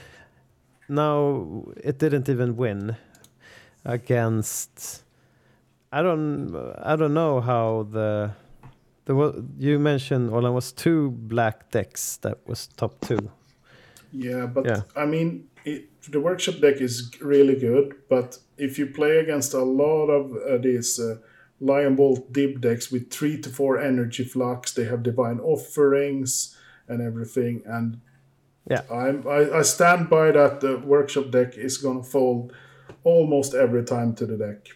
A: now it didn't even win against I don't I don't know how the there was you mentioned Olan was two black decks that was top two.
D: Yeah, but
A: Yeah.
D: I mean, it, the workshop deck is really good, but if you play against a lot of uh, these uh, Lion Bolt dib decks with three to four energy flux, they have divine offerings and everything, and
A: Yeah.
D: I'm, I, I stand by that the workshop deck is gonna fold almost every time to the deck.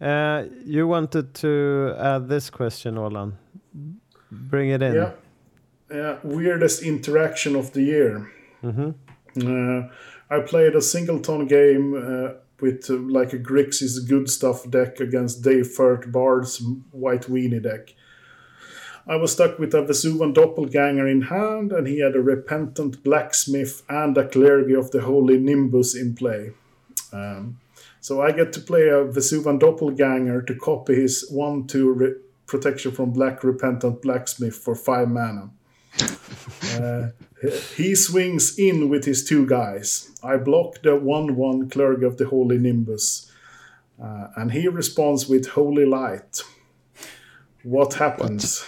A: Uh, you wanted to add this question, Olan. Bring it in.
D: Yeah. Yeah. Weirdest interaction of the year. Uh, I played a singleton game uh, with uh, like a Grixis good stuff deck against Dave Firth Bard's White Weenie deck. I was stuck with a Vesuvan Doppelganger in hand, and he had a Repentant Blacksmith and a Clergy of the Holy Nimbus in play. Um, so I get to play a Vesuvan Doppelganger to copy his 1 2 re- protection from Black Repentant Blacksmith for 5 mana. Uh, he swings in with his two guys. I block the 1 1 Clergy of the Holy Nimbus. Uh, and he responds with Holy Light. What happens?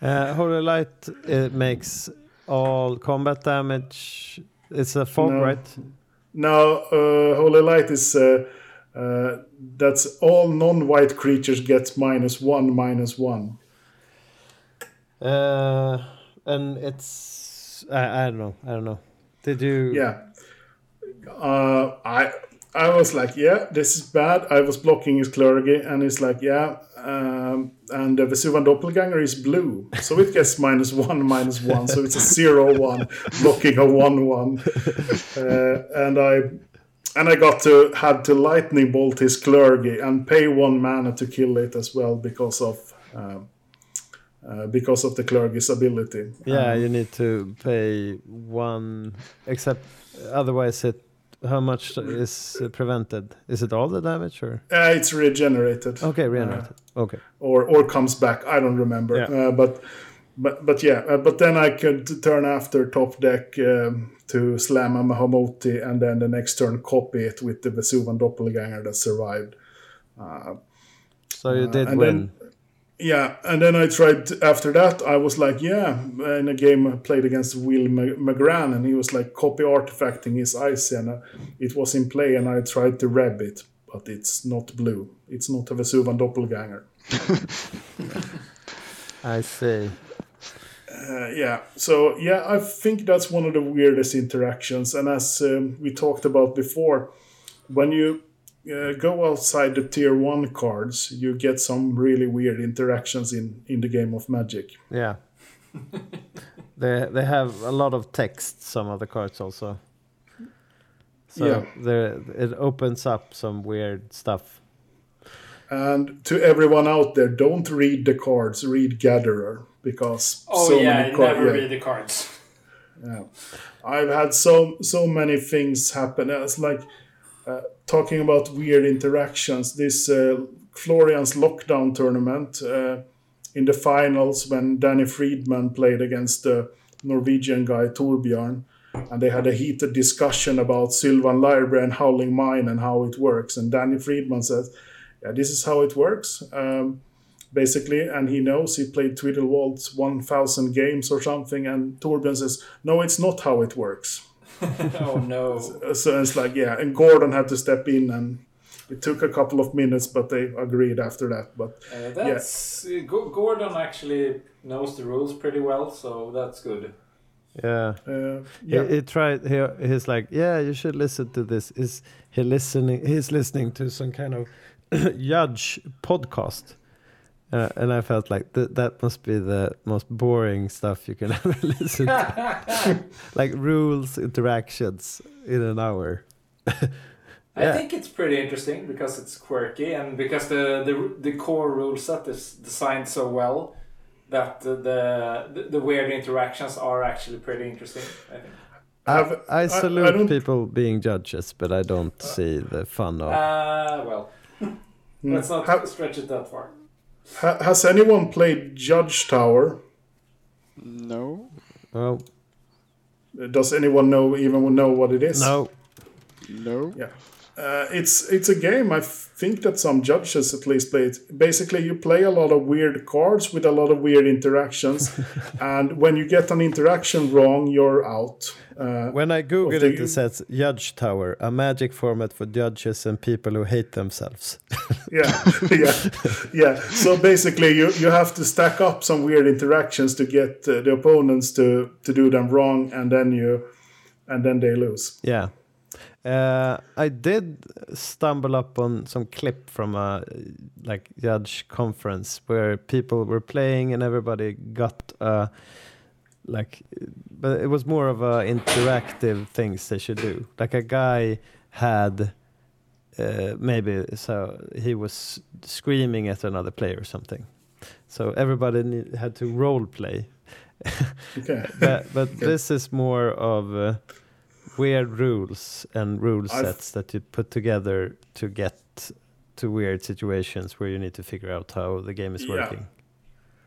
A: Uh, Holy Light it makes all combat damage. It's a fog,
D: No.
A: right?
D: Now, uh, Holy Light is uh, uh, that's all non-white creatures get minus one, minus one.
A: Uh, and it's I, I don't know. I don't know. Did you?
D: Yeah. Uh, I I was like, yeah, this is bad. I was blocking his clergy, and he's like, yeah, um, and the Vesuvan Doppelganger is blue, so it gets minus one, minus one, so it's a zero one, blocking a one one, uh, and I. And I got to had to lightning bolt his clergy and pay one mana to kill it as well because of um, uh, because of the clergy's ability.
A: Yeah, you need to pay one. Except otherwise, it. How much is prevented? Is it all the damage or?
D: Uh, it's regenerated.
A: Okay, regenerated. okay.
D: or or comes back. I don't remember.
A: Yeah.
D: Uh, but but but yeah. Uh, but then I could turn after top deck um, to slam a Mahamoti, and then the next turn copy it with the Vesuvan Doppelganger that survived.
A: So you did win.
D: then- Yeah, and then I tried after that. I was like, yeah, in a game I played against Will McGran, and he was like copy artifacting his ice, and uh, it was in play, and I tried to reb it, but it's not blue. It's not a Vesuvan Doppelganger.
A: I see.
D: Uh, yeah, so yeah, I think that's one of the weirdest interactions. And as um, we talked about before, when you uh, go outside the tier one cards, you get some really weird interactions in in the game of Magic.
A: Yeah. they they have a lot of text. Some of the cards also. So
D: Yeah.
A: there it opens up some weird stuff.
D: And to everyone out there, don't read the cards, read Gatherer because
C: Oh
D: so
C: yeah,
D: many
C: I
D: cards.
C: never read the cards.
D: Yeah, I've had so so many things happen. It's like uh, talking about weird interactions. This uh, Florian's lockdown tournament uh, in the finals when Danny Friedman played against the Norwegian guy Torbjörn, and they had a heated discussion about Sylvan Library and Howling Mine and how it works. And Danny Friedman says, "Yeah, this is how it works." Um, basically, and he knows he played Twiddle Vault's 1,000 games or something. And Torbjörn says, No, it's not how it works.
C: oh no.
D: So it's like, yeah, and Gordon had to step in, and it took a couple of minutes, but they agreed after that. But
C: Uh, that's Go- Gordon actually knows the rules pretty well, so that's good.
A: Yeah.
D: uh,
A: He,
D: yeah,
A: he tried. He, he's like, yeah, you should listen to this. Is he listening? He's listening to some kind of judge podcast. Uh, and I felt like th- that must be the most boring stuff you can ever listen to. like rules, interactions in an hour.
C: I think it's pretty interesting because it's quirky and because the the, the core rule set is designed so well that the the, the weird interactions are actually pretty interesting. I think.
A: I,
D: I- I
A: salute
D: don't-
A: people being judges, but I don't see the fun of.
C: Uh, well, let's not
D: Have-
C: stretch it that far.
D: Ha- has anyone played Judge Tower?
B: No.
A: well,
D: Does anyone know even know what it is?
A: no.
B: No.
D: Yeah. Uh, it's it's a game. I think that some judges at least play it. Basically, you play a lot of weird cards with a lot of weird interactions, and when you get an interaction wrong, you're out. Uh,
A: When I googled it, it says Judge Tower, a magic format for judges and people who hate themselves.
D: yeah, yeah, yeah. So basically, you you have to stack up some weird interactions to get uh, the opponents to to do them wrong, and then you and then they lose.
A: yeah. Uh, I did stumble up on some clip from a like judge conference where people were playing and everybody got uh, like, but it was more of a interactive things they should do. Like a guy had uh, maybe so he was screaming at another player or something. So everybody need, had to role play.
D: Okay.
A: but but this is more of uh, weird rules and rule
D: I've-
A: sets that you put together to get to weird situations where you need to figure out how the game is
D: Yeah.
A: working.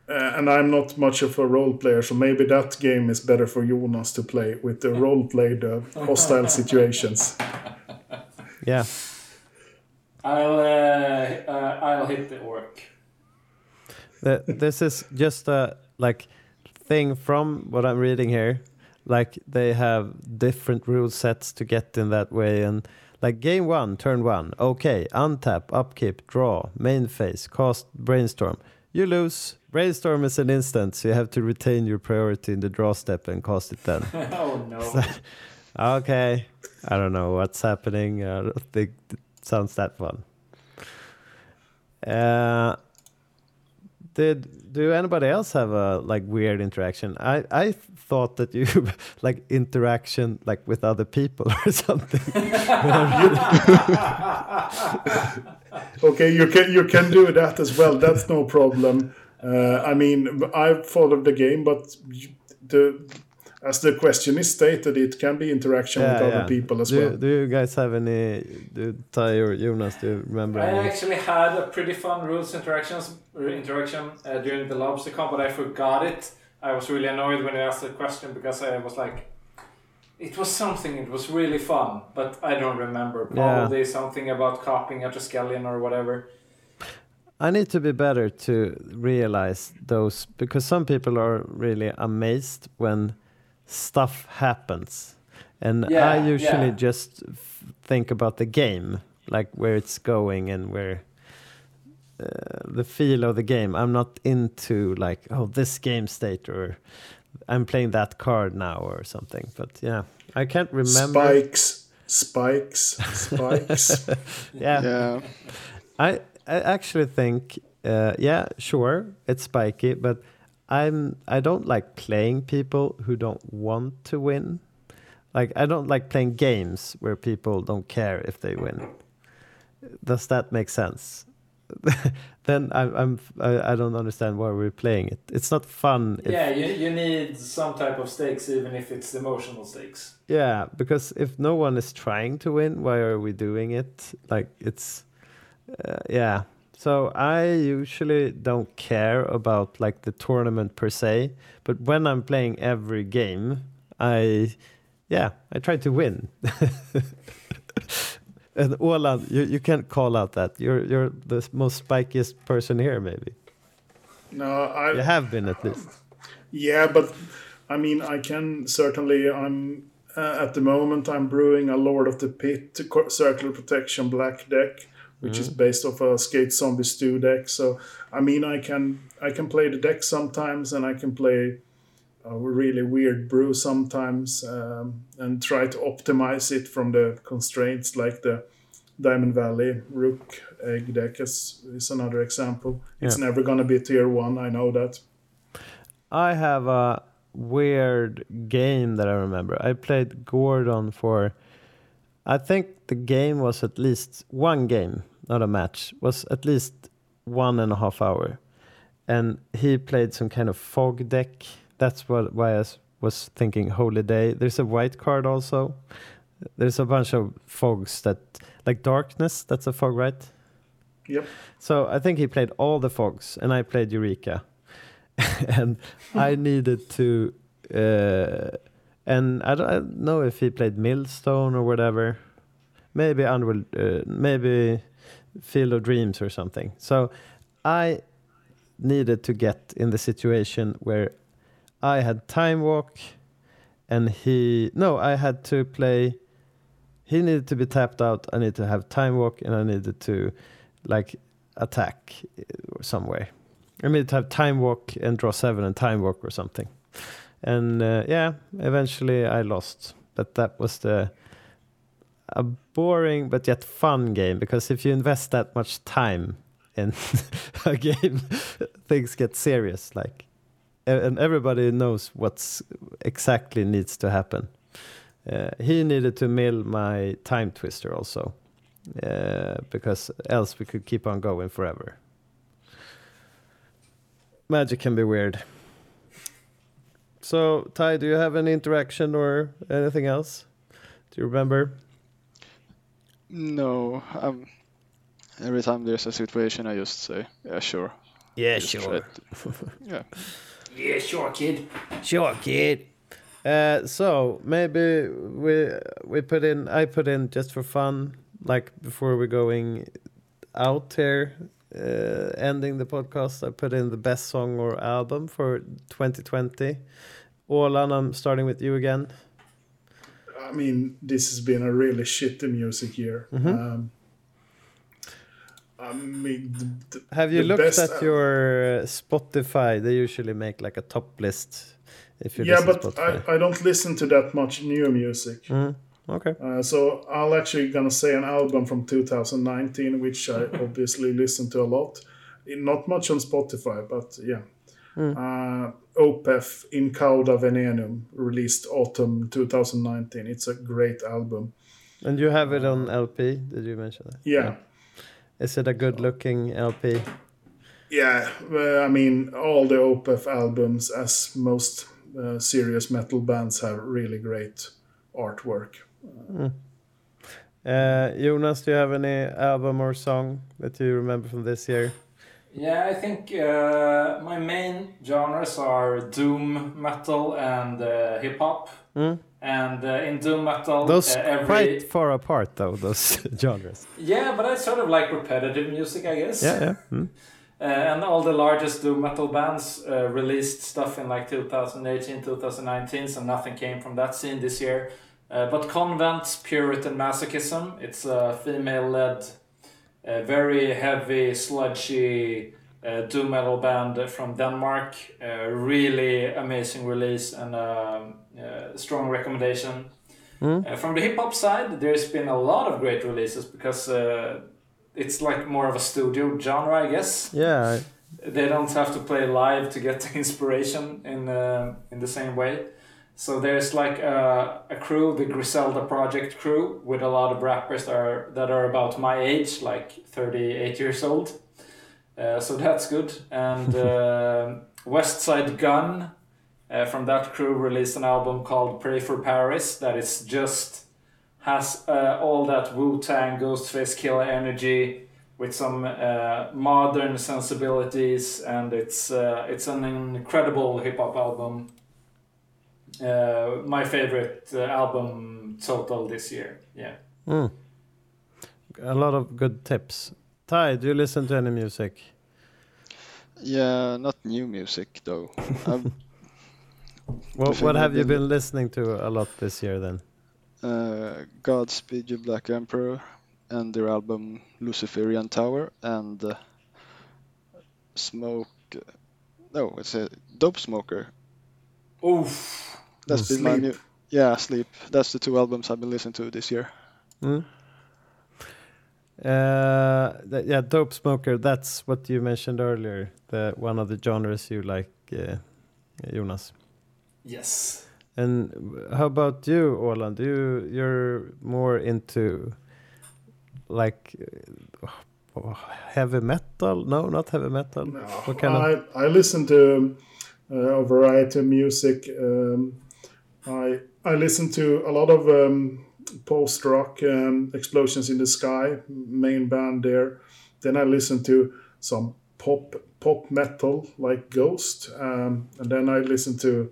D: Uh, and I'm not much of a role player, so maybe that game is better for Jonas to play with the role played uh, hostile situations.
A: Yeah.
C: I'll uh, uh, I'll hit the orc.
A: The, this is just a like thing from what I'm reading here. Like they have different rule sets to get in that way, and like game one, turn one, okay, untap, upkeep, draw, main phase, cast, brainstorm. You lose. Brainstorm is an instant, so you have to retain your priority in the draw step and cast it then.
C: oh no.
A: okay, I don't know what's happening. I don't think it sounds that fun. Uh, did do anybody else have a like weird interaction? I I thought that you like interaction like with other people or something.
D: Okay, you can you can do that as well. That's no problem. Uh, I mean, I followed the game, but the as the question is stated, it can be interaction with other people as
A: do,
D: well.
A: Do you guys have any? Do Ty or Jonas? Do you remember?
C: I
A: any?
C: actually had a pretty fun rules interactions interaction uh, during the LobsterCon, but I forgot it. I was really annoyed when you asked the question because I was like, it was something. It was really fun, but I don't remember.
A: Yeah.
C: Probably something about copying a Triskelion or whatever.
A: I need to be better to realize those because some people are really amazed when stuff happens. And I usually
C: yeah.
A: just think about the game, like where it's going and where uh, the feel of the game. I'm not into like, oh, this game state or I'm playing that card now or something. But yeah, I can't remember.
D: Spikes, spikes, spikes.
A: yeah.
B: Yeah.
A: I I actually think uh, yeah, sure, it's spiky, but I'm I don't like playing people who don't want to win. Like I don't like playing games where people don't care if they win. Does that make sense? then I, I'm I, I don't understand why we're playing it. It's not fun. if-
C: yeah, you, you need some type of stakes, even if it's emotional stakes.
A: Yeah, because if no one is trying to win, why are we doing it? Like it's, uh, yeah. So I usually don't care about like the tournament per se, but when I'm playing every game, I, yeah, I try to win. and Ola, you, you can't call out that you're you're the most spikiest person here, maybe.
D: No, I
A: You have been at least.
D: Yeah, but I mean, I can certainly. I'm uh, at the moment. I'm brewing a Lord of the Pit Circle of Protection Black deck, which is based off a Scathe Zombie 2 deck. So I mean, I can I can play the deck sometimes, and I can play a really weird brew sometimes, um, and try to optimize it from the constraints, like the Diamond Valley Rukh Egg deck is, is another example. It's never gonna be tier one. I know that.
A: I have a weird game that I remember. I played Gordon for, I think the game was at least one game, not a match, was at least one and a half hour. And he played some kind of fog deck. That's what why I was thinking Holy Day. There's a white card also. There's a bunch of fogs that, like Darkness, that's a fog, right?
D: Yep.
A: So I think he played all the fogs, and I played Eureka, and I needed to, uh, and I don't, I don't know if he played Millstone or whatever, maybe Unreal, uh, maybe Field of Dreams or something. So I needed to get in the situation where I had Time Walk, and he no, I had to play. He needed to be tapped out. I needed to have Time Walk, and I needed to like attack some way. I needed to have Time Walk and draw seven and Time Walk or something. And uh, yeah, eventually I lost, but that was the a boring but yet fun game because if you invest that much time in a game, things get serious. Like, and everybody knows what's exactly needs to happen. Uh, he needed to mill my Timetwister also, uh, because else we could keep on going forever. Magic can be weird. So, Ty, do you have any interaction or anything else? Do you remember?
B: No, um, every time there's a situation, I just say, yeah, sure.
A: Yeah,
B: Just try to- yeah.
C: Yeah, sure, kid.
A: Sure, kid. Uh, so maybe we we put in I put in just for fun, like before we're going out here, uh, ending the podcast. I put in the best song or album for 2020. Olan, I'm starting with you again.
D: I mean, this has been a really shitty music year.
A: Mm-hmm.
D: Um, I mean, the, the,
A: Have you looked
D: best
A: at
D: al-
A: your uh, Spotify? They usually make like a top list. If you
D: yeah,
A: listen to
D: but I, I don't listen to that much new music.
A: Mhm. Okay.
D: Uh, so I'll actually gonna say an album from 2019, which I obviously listen to a lot. Not much on Spotify, but yeah. Uh, Opeth In Cauda Venenum, released autumn 2019. It's a great album.
A: And you have it on LP? Did you mention that?
D: Yeah,
A: Is it a good looking LP?
D: yeah. uh, I mean, all the Opeth albums, as most uh, serious metal bands, have really great artwork.
A: Uh, Jonas, do you have any album or song that you remember from this year?
C: Yeah, I think uh, my main genres are doom metal and uh, hip hop. And uh, in doom metal,
A: Those
C: uh, every
A: quite far apart, though. Those genres.
C: yeah, but I sort of like repetitive music, I guess.
A: Yeah, yeah. Mm.
C: Uh, and all the largest doom metal bands uh, released stuff in like 2018, 2019, so nothing came from that scene this year. Uh, but Konvent, Puritan Masochism, it's a female uh, very heavy, sludgy uh, doom metal band from Denmark. Uh, really amazing release and um, uh, strong recommendation. Uh, from the hip hop side, there's been a lot of great releases because uh, it's like more of a studio genre, I guess
A: Yeah,
C: they don't have to play live to get the inspiration in uh, in the same way. So there's like a, a crew, the Griselda Project crew, with a lot of rappers that are that are about my age, like 38 years old. Uh, so that's good. And uh, Westside Gunn uh, from that crew released an album called Pray for Paris that is just has uh, all that Wu Tang Ghostface Killah energy with some uh, modern sensibilities, and it's uh, it's an incredible hip hop album. Uh, my favorite uh, album total this year. Yeah.
A: a lot of good tips. Ty, do you listen to any music?
B: Yeah, not new music though. I've,
A: What, what have
B: I've
A: you
B: been-
A: been listening to a lot this year then?
B: uh, Godspeed You Black Emperor and their album Luciferian Tower and uh, Smoke. No, it's a Dope Smoker.
C: Oof.
B: That's
D: And
B: been my new. Yeah, Sleep. That's the two albums I've been listening to this year.
A: Uh, th- yeah, Dope Smoker. That's what you mentioned earlier. The one of the genres you like, uh, Jonas.
C: Yes.
A: And how about you, Orland? You you're more into like uh, heavy metal? No, not heavy metal. What kind of?
D: I, I listen to uh, a variety of music. Um, I I listen to a lot of um, post rock, um, Explosions in the Sky, main band there. Then I listen to some pop pop metal like Ghost, um, and then I listen to.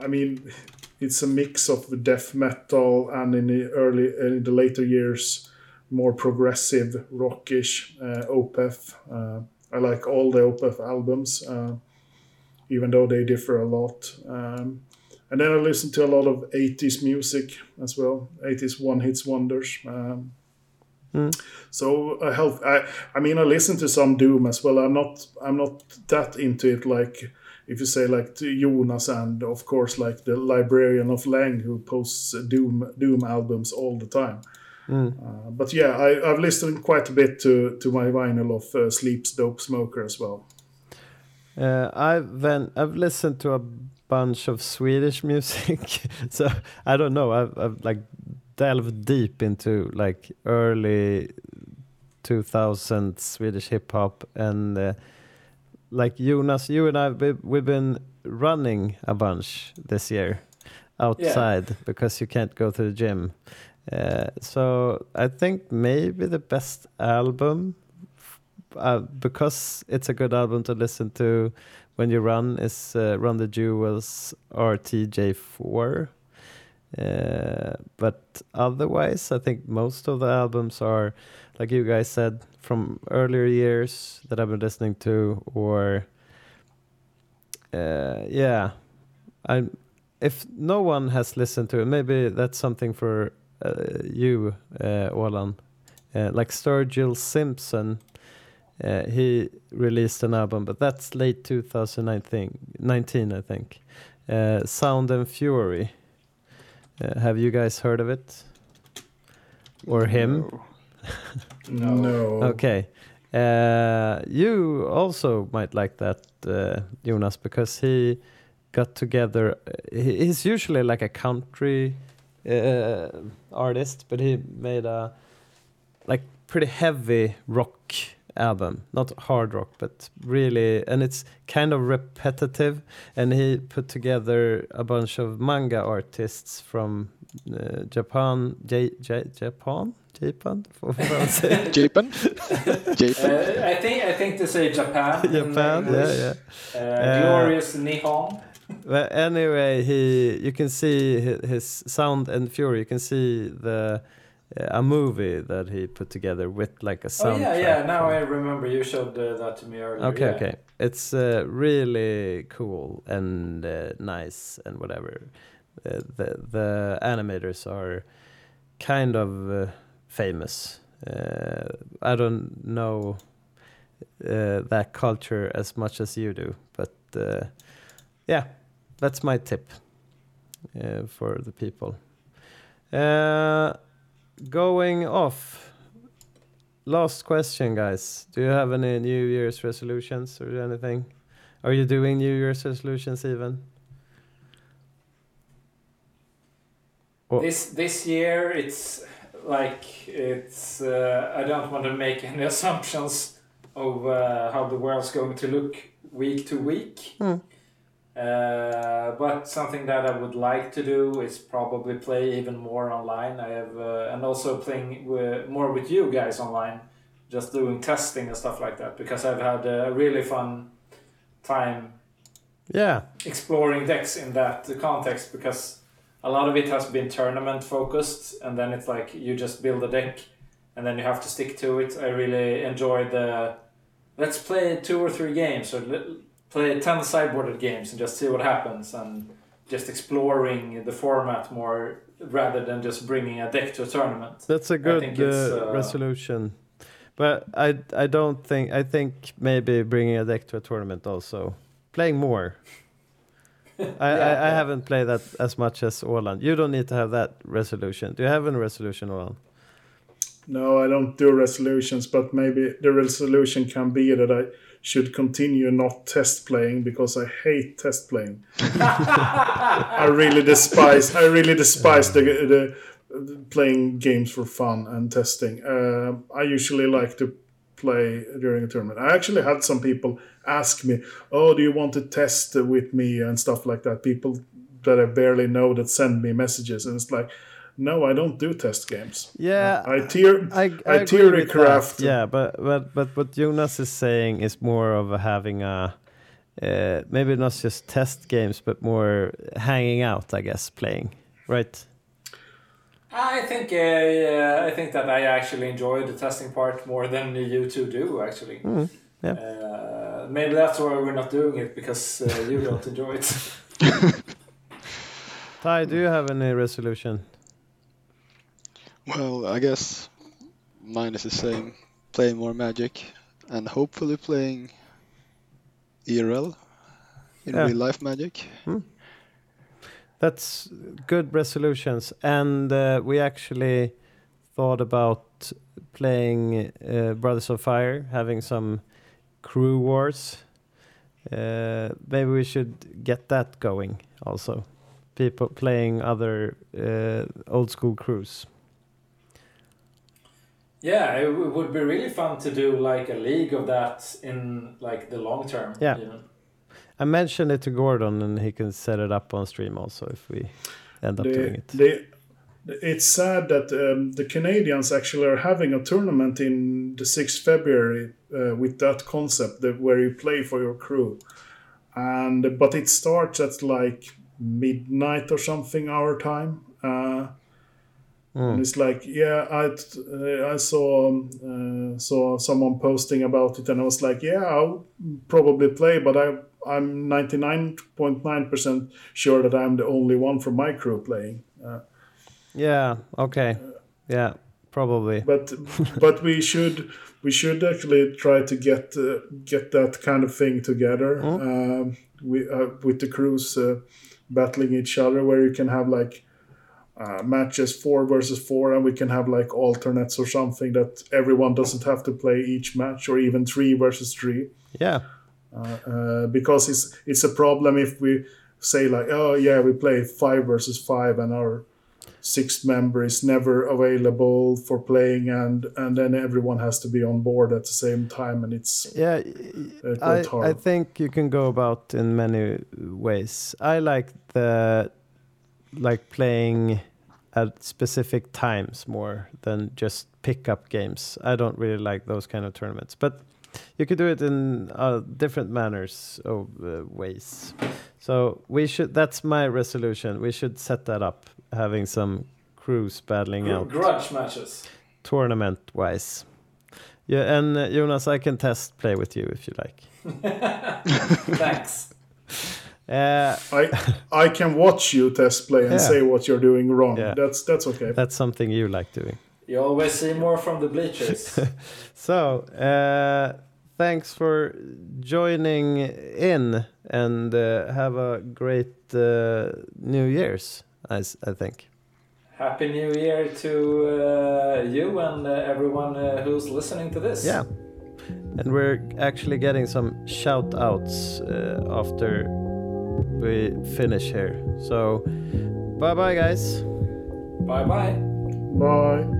D: I mean, it's a mix of death metal and in the early in the later years more progressive rockish uh, Opeth. Uh, I like all the Opeth albums, uh, even though they differ a lot. Um, and then I listen to a lot of 80s music as well, 80s one hits wonders. Um, so I help. I, I mean, I listen to some Doom as well. I'm not. I'm not that into it. Like if you say like to Jonas and of course like the Librarian of Lang who posts Doom Doom albums all the time. Uh, but yeah, I, I've listened quite a bit to to my vinyl of uh, Sleep's Dope Smoker as well.
A: Uh, I've then I've listened to a bunch of Swedish music, so I don't know. I've, I've like delved deep into like early 2000s Swedish hip hop and uh, like Jonas, you and I we, we've been running a bunch this year outside because you can't go to the gym. Uh, so I think maybe the best album uh, because it's a good album to listen to when you run is uh, Run the Jewels RTJ4. Uh, but otherwise, I think most of the albums are, like you guys said, from earlier years that I've been listening to, or uh, yeah, I if no one has listened to it, maybe that's something for uh, you, uh, Olan. Uh, like Sturgill Simpson, uh, he released an album, but that's late 2019, 19, I think. Uh, Sound and Fury. Uh, have you guys heard of it? Or him?
B: No.
D: No.
A: Okay. Uh, you also might like that, uh, Jonas, because he got together. He's usually like a country uh, artist, but he made a like pretty heavy rock album, not hard rock, but really, and it's kind of repetitive. And he put together a bunch of manga artists from uh, Japan, J- J- Japan, Japan, for say.
B: Japan? Japan?
C: Uh, I think I think they say Japan.
A: Japan, yeah, yeah.
C: Uh,
A: Uh,
C: glorious Nihon.
A: But anyway, he you can see hi- his sound and fury. You can see the uh, a movie that he put together with like a soundtrack.
C: Oh yeah, yeah. Now I remember you showed uh, that to me earlier.
A: Okay,
C: yeah.
A: okay. It's uh, really cool and uh, nice and whatever. Uh, the the animators are kind of uh, famous. Uh, I don't know uh, that culture as much as you do, but uh, yeah, that's my tip uh, for the people. Going off. Last question, guys. Do you have any New Year's resolutions or anything? Are you doing New Year's resolutions even? Or-
C: This this year it's like it's uh, I don't want to make any assumptions of uh, how the world's going to look week to week.
A: Hmm.
C: Uh, but something that I would like to do is probably play even more online. I have uh, and also playing wi- more with you guys online, just doing testing and stuff like that because I've had a really fun time
A: Yeah,
C: exploring decks in that context because a lot of it has been tournament focused and then it's like you just build a deck and then you have to stick to it. I really enjoy the let's play two or three games or play 10 sideboarded games and just see what happens and just exploring the format more rather than just bringing a deck to a tournament.
A: that's a good uh,
C: uh,
A: resolution. But I I don't think I think maybe bringing a deck to a tournament also playing more. I, I, I
C: yeah.
A: haven't played that as much as Orland. You don't need to have that resolution. Do you have any resolution, Orland?
D: No, I don't do resolutions, but maybe the resolution can be that I should continue not test playing because I hate test playing. I really despise. I really despise the, the, the playing games for fun and testing. Uh, I usually like to play during a tournament. I actually had some people ask me, "Oh, do you want to test with me and stuff like that?" People that I barely know that send me messages, and it's like, no, I don't do test games.
A: Yeah,
D: I tier.
A: I, I,
D: I
A: agree
D: theory craft.
A: That. Yeah, but, but but what Jonas is saying is more of having a uh, maybe not just test games, but more hanging out, I guess, playing, right?
C: I think uh, yeah, I think that I actually enjoy the testing part more than you two do actually.
A: Mm, yeah.
C: Uh, maybe that's why we're not doing it because uh, you don't enjoy it.
A: Ty, do you have any resolution?
B: Well, I guess mine is the same. Playing more Magic and hopefully playing IRL in
A: Yeah.
B: real life Magic.
A: That's good resolutions, and uh, we actually thought about playing uh, Brothers of Fire, having some crew wars. Uh, maybe we should get that going also. People playing other uh, old school crews.
C: Yeah, it w- would be really fun to do like a league of that in like the long term.
A: Yeah.
C: even.
A: I mentioned it to Gordon, and he can set it up on stream also if we end up doing it.
D: they, it's sad that um, the Canadians actually are having a tournament in the 6th February uh, with that concept that where you play for your crew. And but it starts at like midnight or something our time. Uh, And it's like, yeah, I uh, I saw uh, saw someone posting about it, and I was like, yeah, I'll probably play, but I I'm 99.9 percent sure that I'm the only one from my crew playing. Uh,
A: Yeah. Okay. Yeah. Probably.
D: but but we should we should actually try to get uh, get that kind of thing together um, we, uh, with the crews uh, battling each other where you can have like uh, matches four versus four and we can have like alternates or something that everyone doesn't have to play each match or even three versus three
A: Yeah.
D: uh, because it's it's a problem if we say like oh yeah we play five versus five and our sixth member is never available for playing and and then everyone has to be on board at the same time and it's
A: Yeah.
D: uh,
A: I, I think you can go about in many ways. I like the like playing at specific times more than just pickup games. I don't really like those kind of tournaments, but you could do it in uh, different manners of uh, ways. So we should. That's my resolution. We should set that up, having some crews battling
C: Gr-
A: out
C: grudge matches.
A: tournament wise. Yeah, and uh, Jonas, I can test play with you if you like.
C: Thanks.
A: Uh,
D: I I can watch you test play and
A: Yeah.
D: say what you're doing wrong.
A: Yeah.
D: That's that's okay.
A: that's something you like doing.
C: You always see more from the bleachers.
A: So, uh, thanks for joining in and uh, have a great uh, New Year's, I I think.
C: Happy New Year to uh, you and uh, everyone uh, who's listening to this.
A: Yeah. And we're actually getting some shout outs uh, after we finish here. So, bye bye, guys.
C: Bye bye.
D: Bye.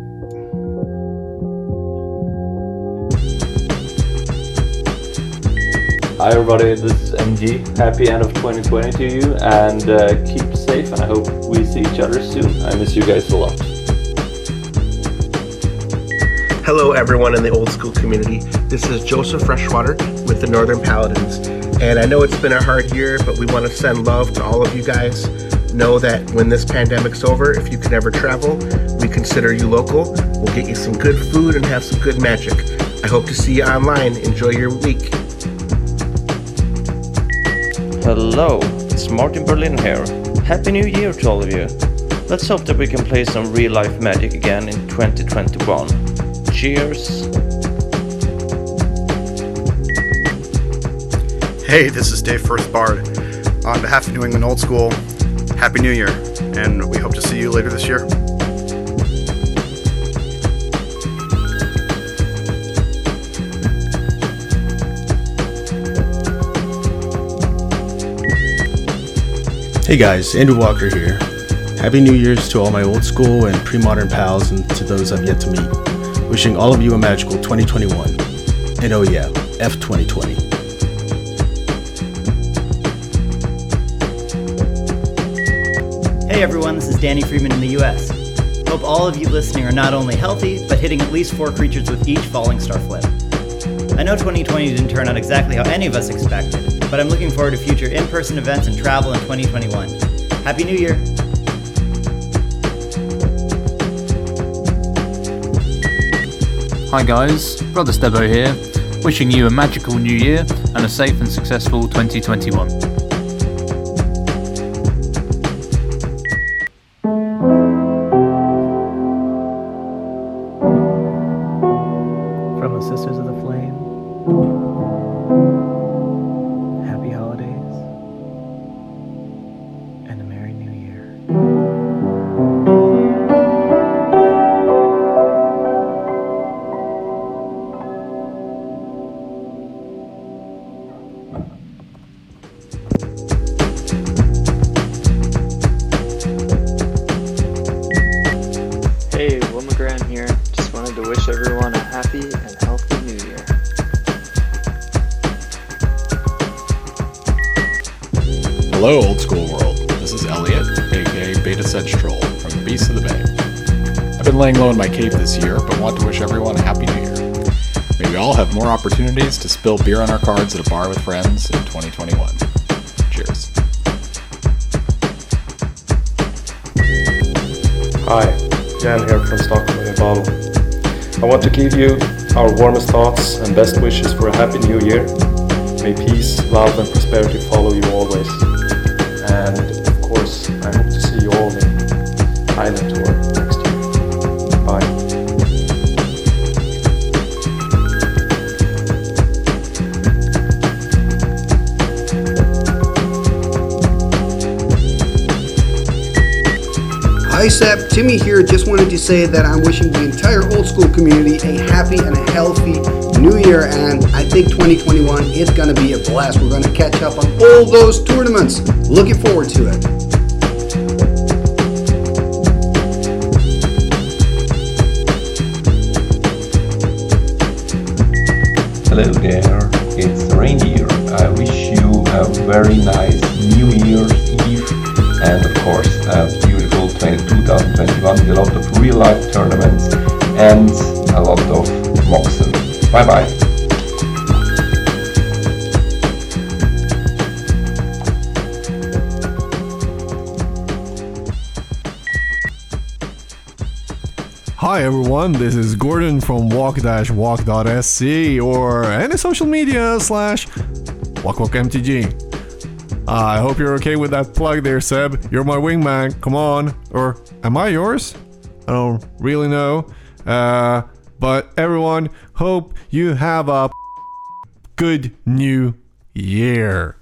H: Hi everybody, this is MG. Happy end of 2020 to you and uh, keep safe and I hope we see each other soon. I miss you guys a lot.
I: Hello, everyone in the old school community. This is Joseph Freshwater with the Northern Paladins. And I know it's been a hard year, but we want to send love to all of you guys. Know that when this pandemic's over, if you can ever travel, we consider you local. We'll get you some good food and have some good magic. I hope to see you online. Enjoy your week.
J: Hello, it's Martin Berlin here. Happy New Year to all of you. Let's hope that we can play some real life magic again in 2021. Cheers.
K: Hey, this is Dave Firth Bard. On behalf of New England Old School, Happy New Year, and we hope to see you later this year.
L: Hey guys, Andrew Walker here. Happy New Year's to all my old school and pre modern pals and to those I've yet to meet. Wishing all of you a magical 2021. And oh yeah, F 2020.
M: Danny Friedman in the US. Hope all of you listening are not only healthy, but hitting at least four creatures with each falling star flip. I know 2020 didn't turn out exactly how any of us expected, but I'm looking forward to future in person events and travel in 2021. Happy New Year!
N: Hi guys, Brother Stebo here, wishing you a magical new year and a safe and successful 2021.
O: Spill beer on our cards at a bar with friends in 2021. Cheers.
P: Hi, Jan here from Stockholm in Balo. I want to give you our warmest thoughts and best wishes for a happy new year. May peace, love, and prosperity follow you always.
Q: Timmy here. Just wanted to say that I'm wishing the entire old school community a happy and a healthy new year, and I think 2021 is going to be a blast. We're going to catch up on all those tournaments. Looking forward to it.
H: Life tournaments and a lot of Moxen. Bye bye.
R: Hi everyone, this is Gordon from wak-wak.se or any social media slash wakwakmtg. I hope you're okay with that plug there, Seb. You're my wingman, come on. Or am I yours? I don't really know. Uh, but everyone, hope you have a good new year.